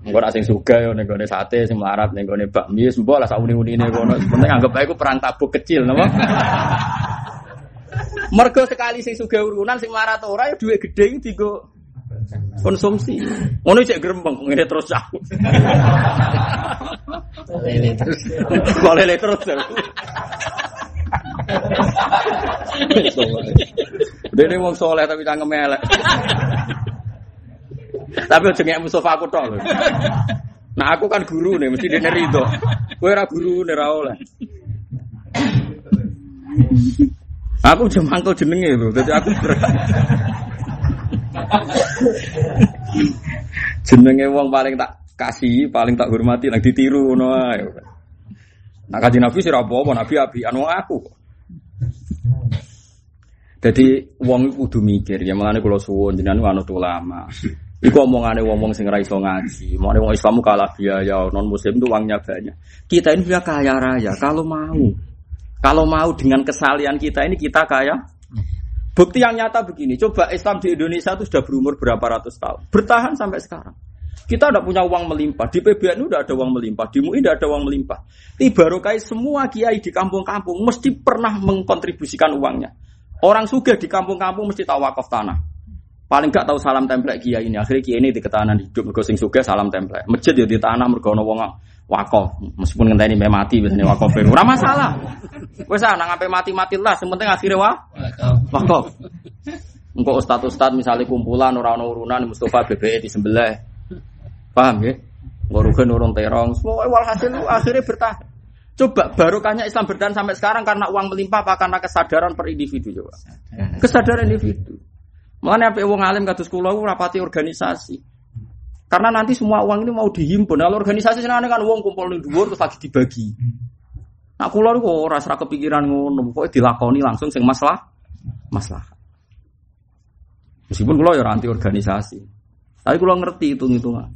Engko nak sing suga yo gone sate sing melarat ning gone bakmi mbok lah sak uni-unine kono. Penting anggap ae ku perang tabuk kecil napa. [LAUGHS] Mergo sekali sing sugih urunan sing marat ora ya dhuwit gedhe iki digo konsumsi. Ngono cek grempeng ngene terus cah. Lele terus. Lele terus. Dene wong soleh tapi cangkem elek. Tapi aja Mustafa aku tok. Nah aku kan guru nih, mesti dene rido. Kowe ora guru nih ra oleh. Aku udah mangkel jenenge lho, dadi aku jenenge wong paling tak kasih, paling tak hormati, nang ditiru ngono ae. Nah kaji Nabi sih apa-apa, Nabi api anu aku. Jadi wong kudu mikir ya mengenai kula suwun jenengan anut ulama. Iku omongane wong-wong sing ora iso ngaji. Mau wong Islam kalah biaya, non muslim itu uangnya banyak. Kita ini sudah kaya raya kalau mau. Kalau mau dengan kesalian kita ini kita kaya. Bukti yang nyata begini, coba Islam di Indonesia itu sudah berumur berapa ratus tahun, bertahan sampai sekarang. Kita tidak punya uang melimpah, di PBNU udah ada uang melimpah, di MUI udah ada uang melimpah. Di Barokai semua kiai di kampung-kampung mesti pernah mengkontribusikan uangnya. Orang suga di kampung-kampung mesti tahu wakaf tanah. Paling gak tahu salam template kiai ini. Akhirnya kiai ini di ketahanan hidup mergo sing sugih salam template. Masjid ya di tanah mergo ana wong wakaf. Meskipun ngenteni me mati biasanya wakaf. Ora masalah. Wes ana ngape mati-mati lah, sing penting akhirnya wa wakaf. Engko ustad-ustad misalnya kumpulan orang ana urunan Mustafa BBE di sebelah. Paham ya? Ngorugen urun terong. Semua walhasil akhirnya bertahan. Coba barokahnya Islam bertahan sampai sekarang karena uang melimpah apa karena kesadaran per individu coba. Kesadaran individu. Mana apa wong alim kados kula rapati organisasi. Karena nanti semua uang ini mau dihimpun. Kalau organisasi senang kan uang kumpul di dhuwur terus lagi dibagi. Nah kula niku ora ora kepikiran ngono, pokoke dilakoni langsung sing masalah masalah. Meskipun kula ya anti organisasi. Tapi kula ngerti hitung-hitungan.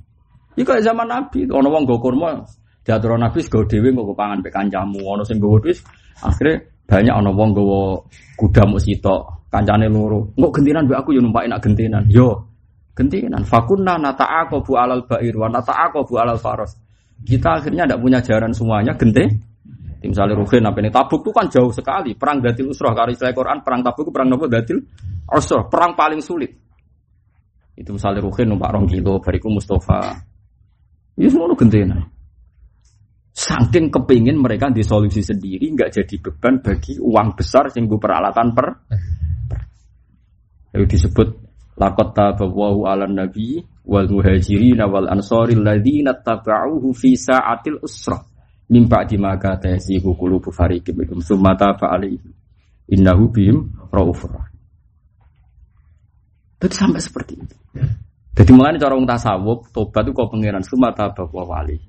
Iki kayak zaman Nabi, ono wong go kurma diatur Nabi go dhewe nggo pangan pek kancamu, ono sing go wis akhirnya banyak ono wong gowo kuda musito kancane loro. Engko gentinan mbek aku yo numpak enak gentinan. Yo gentinan. Fakunna nata'aqabu alal ba'ir wa nata'aqabu alal faros. Kita akhirnya tidak punya jaran semuanya gente. Tim misalnya Ruhin apa ini Tabuk itu kan jauh sekali. Perang Datil Usrah kalau istilah Quran perang Tabuk itu perang apa Datil Usrah. Perang paling sulit. Itu misalnya Ruhin numpak rong kilo, bariku Mustafa. Itu semua gentena. Saking kepingin mereka disolusi sendiri, nggak jadi beban bagi uang besar sehingga peralatan per itu disebut laqad tabawu ala nabi wal muhajirin wal ansari alladziina tabauhu fi sa'atil usra min ba'di ma katasihu qulubu fariqim minhum summa taba alaihi innahu bihim raufur Jadi sampai seperti itu. Jadi mulai cara wong tasawuf, tobat itu kau pangeran summa taba wa wali.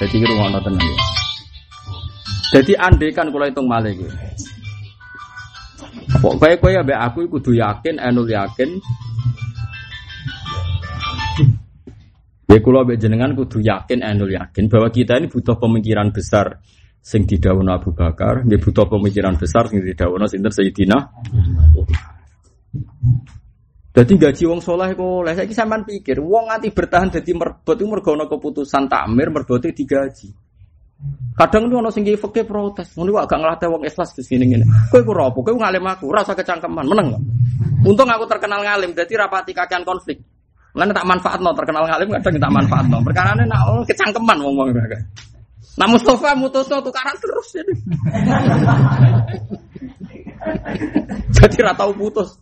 Jadi ngono tenan ya. Jadi andai kan kalau hitung malah gitu. Pokoknya kowe ya aku kudu yakin, enul yakin. Ya kula mbek jenengan kudu yakin, enul yakin bahwa kita ini butuh pemikiran besar sing didhawuhna Abu Bakar, nggih butuh pemikiran besar sing didhawuhna sinten Sayyidina. Jadi gaji wong soleh kok oleh saiki sampean pikir wong nganti bertahan dadi merbot iku mergo keputusan takmir merbote digaji. Kadang itu orang singgi fakir protes, mau agak ngelatih wong ikhlas di sini gini. Kue ku ropo, kue ngalim aku, rasa kecangkeman, meneng? Untung aku terkenal ngalim, jadi rapati kakean konflik. Lain tak manfaat no, terkenal ngalim kadang tak manfaat no. Perkara ini nak oh, kecangkeman wong wong mereka. Nah Mustafa mutus no tukaran terus jadi. [LAUGHS] jadi ratau putus.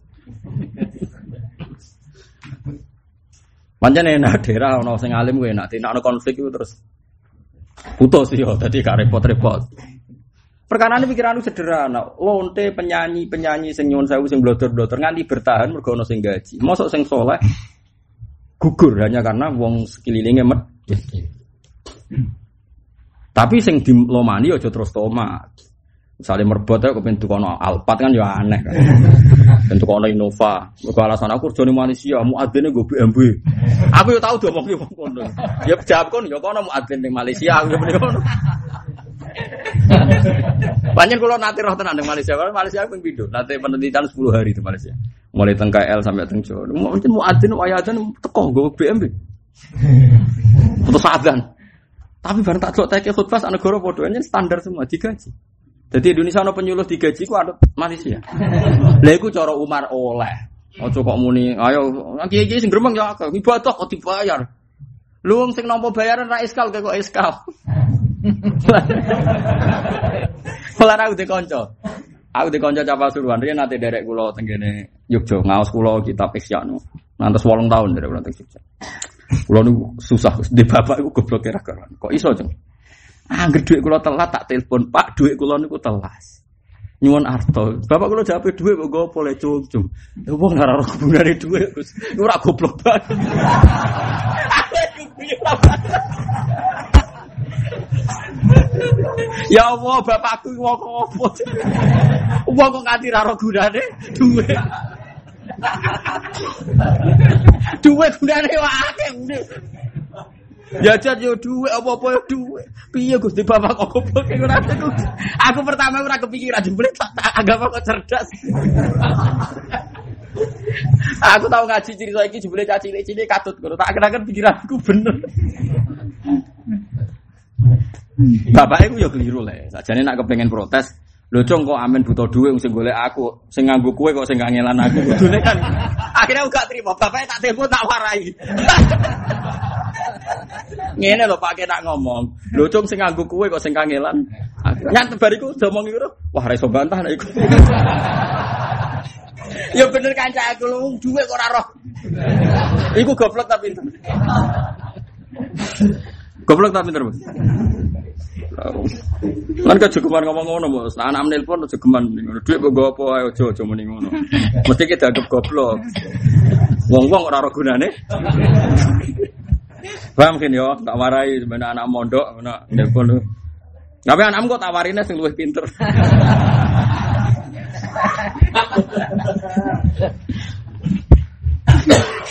Pancen enak daerah ono sing alim gue enak, tidak ada konflik itu terus Putus yo, tadi gak repot-repot. Perkara ini pikiran sederhana. Lonte penyanyi penyanyi sing nyuwun sewu sing blotor-blotor nganti bertahan mergo ono sing gaji. Mosok sing soleh gugur hanya karena wong sekelilingnya met. Tapi sing dilomani aja terus tomat. Misalnya merbot ya kepentu kono Alphard kan ya aneh kan. [LAUGHS] Kono Innova. Mergo alasan aku kerja di Malaysia, muadzine gue BMW. Aku yo tau diomongi wong kono. Ya jawab kono ya kono muadzin di Malaysia aku yo kono. Banyak kalau nanti roh tenang di Malaysia, kalau Malaysia aku pindah, nanti penelitian 10 hari di Malaysia, mulai teng KL sampai teng Jawa. Mungkin mau mau adin, teko gue BMW. [LAUGHS] Putus adzan. Tapi bareng tak celok teke khutbah anak goro bodohnya standar semua digaji. Jadi Indonesia ada penyuluh digaji ku ada Malaysia. Lah iku cara Umar oleh. Ojo kok muni, ayo kiai-kiai sing gremeng ya akeh, ibadah kok dibayar. Lu wong sing nampa bayaran ra iskal kok iskal. Malah aku dikonco. Aku dikonco capal suruhan riyen nate derek kula teng kene Yogya ngaos kula kitab Isyanu. Nantes 8 tahun derek kula teng. Kula niku susah di bapak iku goblok kira Kok iso, Jeng? Angger duit kula telat tak telepon, Pak, duit kula niku telas. Nyuwun arto. Bapak kula jawab duit kok go boleh cung-cung. Ya wong ora ora gunane duit, Gus. Ora goblok banget. [LAUGHS] Ya Allah, bapakku wong opo? Wong kok nganti ra ro gunane duwe. [LAUGHS] Duwe gunane wae Jajan yo duwe apa-apa yo duwe. Piye Gusti Bapak kok goblok ora aku. Aku pertama ora kepikiran jebule tak agama kok cerdas. aku tahu ngaji cerita iki jebule caci cilik katut ngono. Tak kira-kira pikiranku bener. Bapak iku yo keliru le. Sajane nak kepengen protes, Lho cong kok amen butuh duit sing golek aku, sing nganggo kue kok sing ngelan aku. Kudune kan akhirnya gak terima. Bapaknya tak telepon tak warai. Ngene lho Pak nak ngomong. Lho cong sing nganggo kue kok sing kangelan. Nyantet bariku udah ngomong iku. Wah ra iso bantah nek iku. [LAUGHS] ya bener kanca aku lu duwe kok ora roh. Iku goblok tapi pinter. Goblok tapi pinter. Kan kejogeman ngomong ngono, Bos. Anak nelpon kejogeman ngono. Dhuwit kok apa ae aja aja muni ngono. Mesti kita anggap goblok. Wong-wong ora ora gunane. Paham kan yo, tak warai sebenarnya anak mondok ngono nelpon lu. Tapi anakmu kok tawarine sing luwih pinter. [LAUGHS]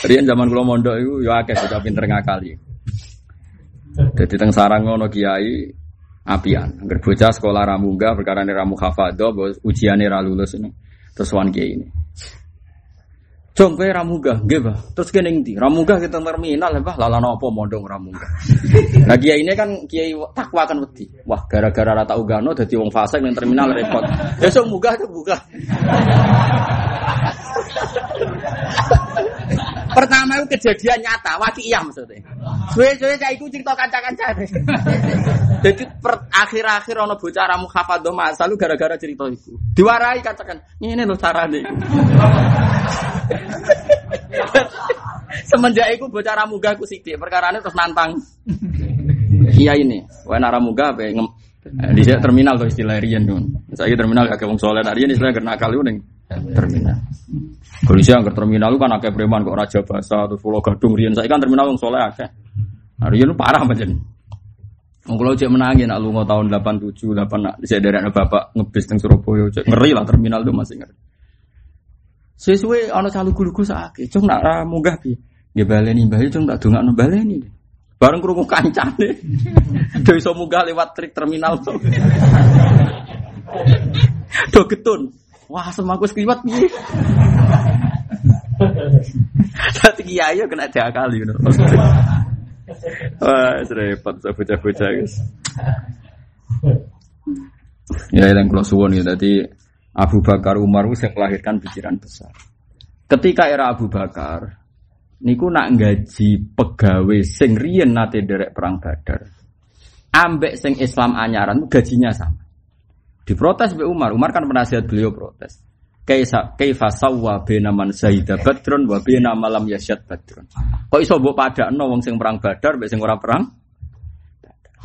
Rian zaman kula mondok iku yo akeh bocah pinter ngakali. Jadi teng sarang ngono kiai apian. Angger bocah sekolah ramunga perkara ramu hafadho, ujiannya ra lulus ini. Terus wan kiai ini. Jong kowe ramuga, nggih, Bah. Terus kene ndi? Ramuga kita terminal, Bah. Lala napa mondong ramuga. Nah, [LAUGHS] kiai ini kan kiai takwa kan wedi. Wah, gara-gara rata ugano dadi wong fasik ning terminal repot. Besok munggah tuh buka. [LAUGHS] Pertama itu kejadian nyata, wati iya maksudnya. Suwe-suwe saya ikut cerita kanca-kanca. [LAUGHS] Jadi per, akhir-akhir ono bocah ramu hafadzah masa lu gara-gara cerita itu. Diwarai katakan, ini lo carane. [LAUGHS] Semenjak itu bocah ramuga aku sidik, perkara ini terus nantang. Iya ini, wah naramuga apa di terminal tuh istilah Rian tuh. Saya terminal agak wong soleh, Rian istilah karena kali udah terminal. Polisi yang ke terminal kan akeh preman kok Raja Basa atau Pulau Gadung Rian saya kan terminal yang soleh akeh. Nah, Rian parah macam. Kalau cek menangin, nak lungo tahun 87, 8 nak saya dari anak bapak ngebis teng Surabaya, cek ngeri lah terminal tuh masih ngeri. Sesuai anak calu guluku sakit, cung nak munggah bi, dia baleni bayi, cung tak dongak no baleni. Bareng kerungu kancane, [LAUGHS] dia bisa munggah lewat trik terminal tuh. [LAUGHS] Do getun, wah semaku sekliwat bi. Tapi kiai kena diakali, know. Wah, repot bocah-bocah guys. Ya yang kalau suwon ya tadi Abu Bakar Umar yang melahirkan pikiran besar. Ketika era Abu Bakar, niku nak gaji pegawai sing riyen nate derek perang Badar. Ambek sing Islam anyaran gajinya sama. Diprotes be Umar, Umar kan penasihat beliau protes. Kaisa kaifa sawwa bena man syahida badrun wa bena malam yasyad badrun. Kok iso mbok padakno wong sing perang Badar mbek sing ora perang?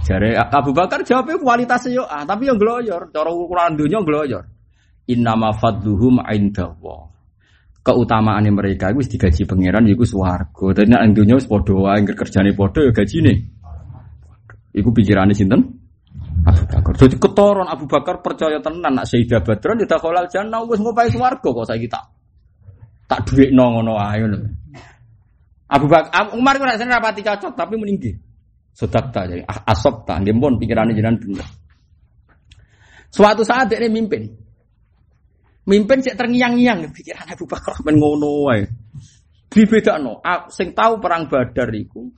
Jare Abu Bakar jawabnya kualitasnya yo ah, tapi yang gloyor, cara ukuran dunia gloyor. Innama fadluhum indallah. Keutamaan mereka itu digaji pangeran iku swarga. Dadi nek dunya wis padha wae kerjane padha ya gajine. Iku pikirane sinten? Abu Bakar. Jadi ketoron Abu Bakar percaya tenan nak Sayyidah Badron tidak kolal jannah wis ngopai swarga kok saiki tak tak duit ngono ae lho. Abu Bakar Umar ku rasane rapati cocok tapi meninggi. Sodak ta jadi asop ta nggih pun pikirane jenengan bener. Suatu saat dia mimpin. Mimpin cek terngiang-ngiang pikiran Abu Bakar men ngono wae. Dibedakno, sing tahu perang Badar iku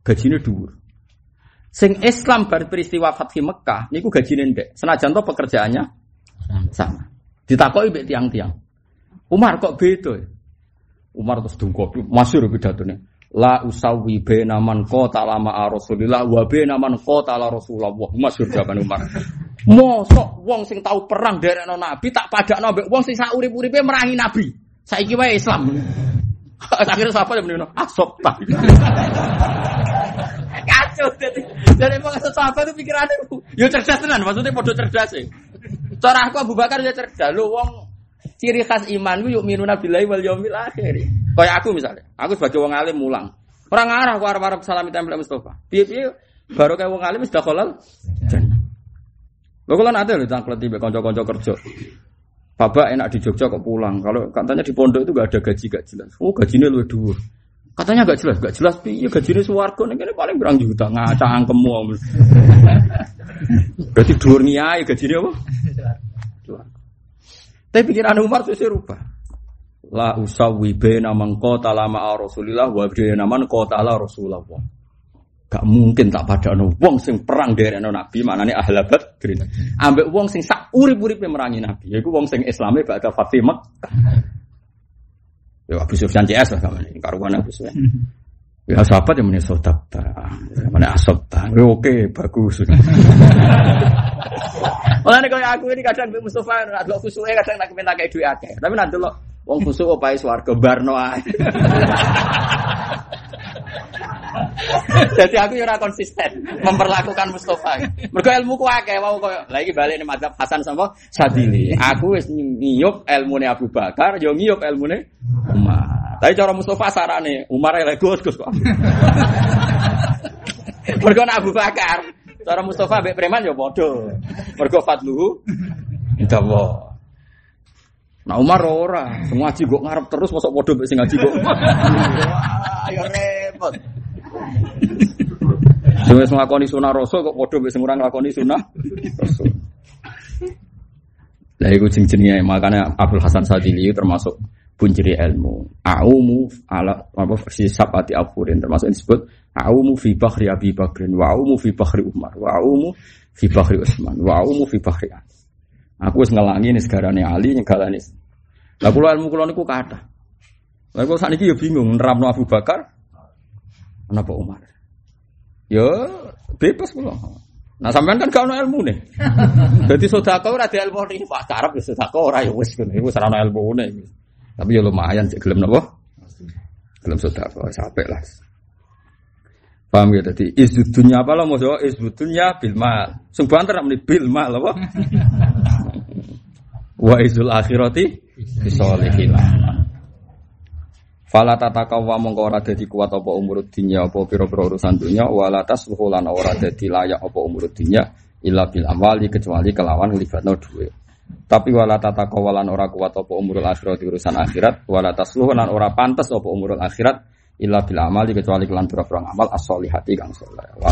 gajine dhuwur. Sing Islam bar peristiwa Fathi Mekah niku gajine ndek. Senajan to pekerjaannya sama. Ditakoki mbek tiang-tiang. Umar kok beda? Umar terus dungkop masyhur pidatone. La usawi baina man qatala ma'a Rasulillah wa baina man qatala Rasulullah. Masyhur jawaban Umar. [LAUGHS] Mosok wong sing tahu perang derekno Nabi tak padakno mbek wong sing sak urip-uripe merangi Nabi. Saiki wae Islam. [LAUGHS] Akhirnya siapa yang menurut asop tak. [LAUGHS] Kacau jadi. Jadi emang sahabat itu pikirannya, yo cerdas tenan, maksudnya podo cerdas sih. Cara aku Abu Bakar ya cerdas. Lu wong ciri khas iman ku yuk minuna billahi wal yaumil akhir. Kayak aku misalnya, aku sebagai wong alim mulang. Orang arah aku arep-arep salam tempel Mustafa. Piye-piye baru kayak wong alim sudah kolal jannah. Lo kalau nanti lo tangklet tiba konco-konco kerja. Bapak enak di Jogja kok pulang. Kalau katanya di pondok itu gak ada gaji gak jelas. Oh gajinya lu dua. Katanya gak jelas, gak jelas. Iya gajinya suwargo nih paling berang juta ngaca angkemu. Berarti dua niai gajinya apa? Tapi pikiran Umar itu rubah. La usawi bena kota lama Rasulillah wa bena man kota la Rasulullah. Gak mungkin tak pada wong sing perang dari Nabi mana nih ahla badrin. Ambek wong sing sak urip uripe merangi Nabi. Yaiku wong sing Islame bakal Fatih Mekah. Ya Abu Sufyan CS lah kamu ini karuan Abu Sufyan. Ya sahabat yang menyesal tak mana asap tak. Ya oke bagus. [LAUGHS] Malah nih kalau aku ini kadang Mustafa nak lo khusyuknya kadang nak minta kayak duit akeh. Tapi nanti lo wong khusyuk apa swarga barno ae. [LAUGHS] Jadi aku ora konsisten memperlakukan Mustafa. Mergo ilmu ku akeh wau koyo lagi balik ning madzhab Hasan sama Sadili. Aku wis ngiyup ilmune Abu Bakar, yo ngiyup ilmune Umar. Tapi cara Mustafa sarane Umar elek Gus Gus kok. [LAUGHS] Mergo Abu Bakar, cara Mustafa mbek preman yo padha. Mergo fadluhu indawa. Nah Umar ora, semua ngaji kok ngarep terus masuk padha mbek sing ngaji kok. Ayo [LAUGHS] repot. Sing wis nglakoni sunah rasul kok padha mbek sing ora nglakoni sunah rasul. Lah iku jenenge makanya Abdul Hasan Sadili termasuk punjeri ilmu. Aumu ala apa versi sabati afurin termasuk disebut aumu fi bahri Abi Bakrin wa aumu fi bahri Umar wa aumu fi bahri Utsman wa aumu fi bahri Ali. Aku wis ngelangi nih segarane Ali nyegalani. Lah kula ilmu kula niku kathah. Lah kok sakniki ya bingung nerapno Abu Bakar Kenapa Umar? Ya bebas kula. Nah sampean kan gak ono ilmu nih. [LAUGHS] Jadi sodako ora ada ilmu nih. Pak Arab ya sodako ora ya wis ngono. Iku sarana ilmu nih. Tapi ya lumayan sih gelem napa? Gelem sodako sampai lah. Paham ya tadi izdudunya apa lah mau jawab izdudunya bil mal. Sing banter muni bil mal apa? [LAUGHS] Wa izul akhirati bisolihin. Fala tatakawa mongko ora dadi kuat apa umur dunya apa pira-pira urusan dunya wala tasluhu lan ora dadi layak apa umur dunya illa bil amwali kecuali kelawan nglibatno dhuwit. Tapi wala tatakawa lan ora kuat apa umurul akhirat urusan akhirat wala ora pantes apa umurul akhirat illa bil amali kecuali kelan pira-pira amal as-solihati kang saleh. Wa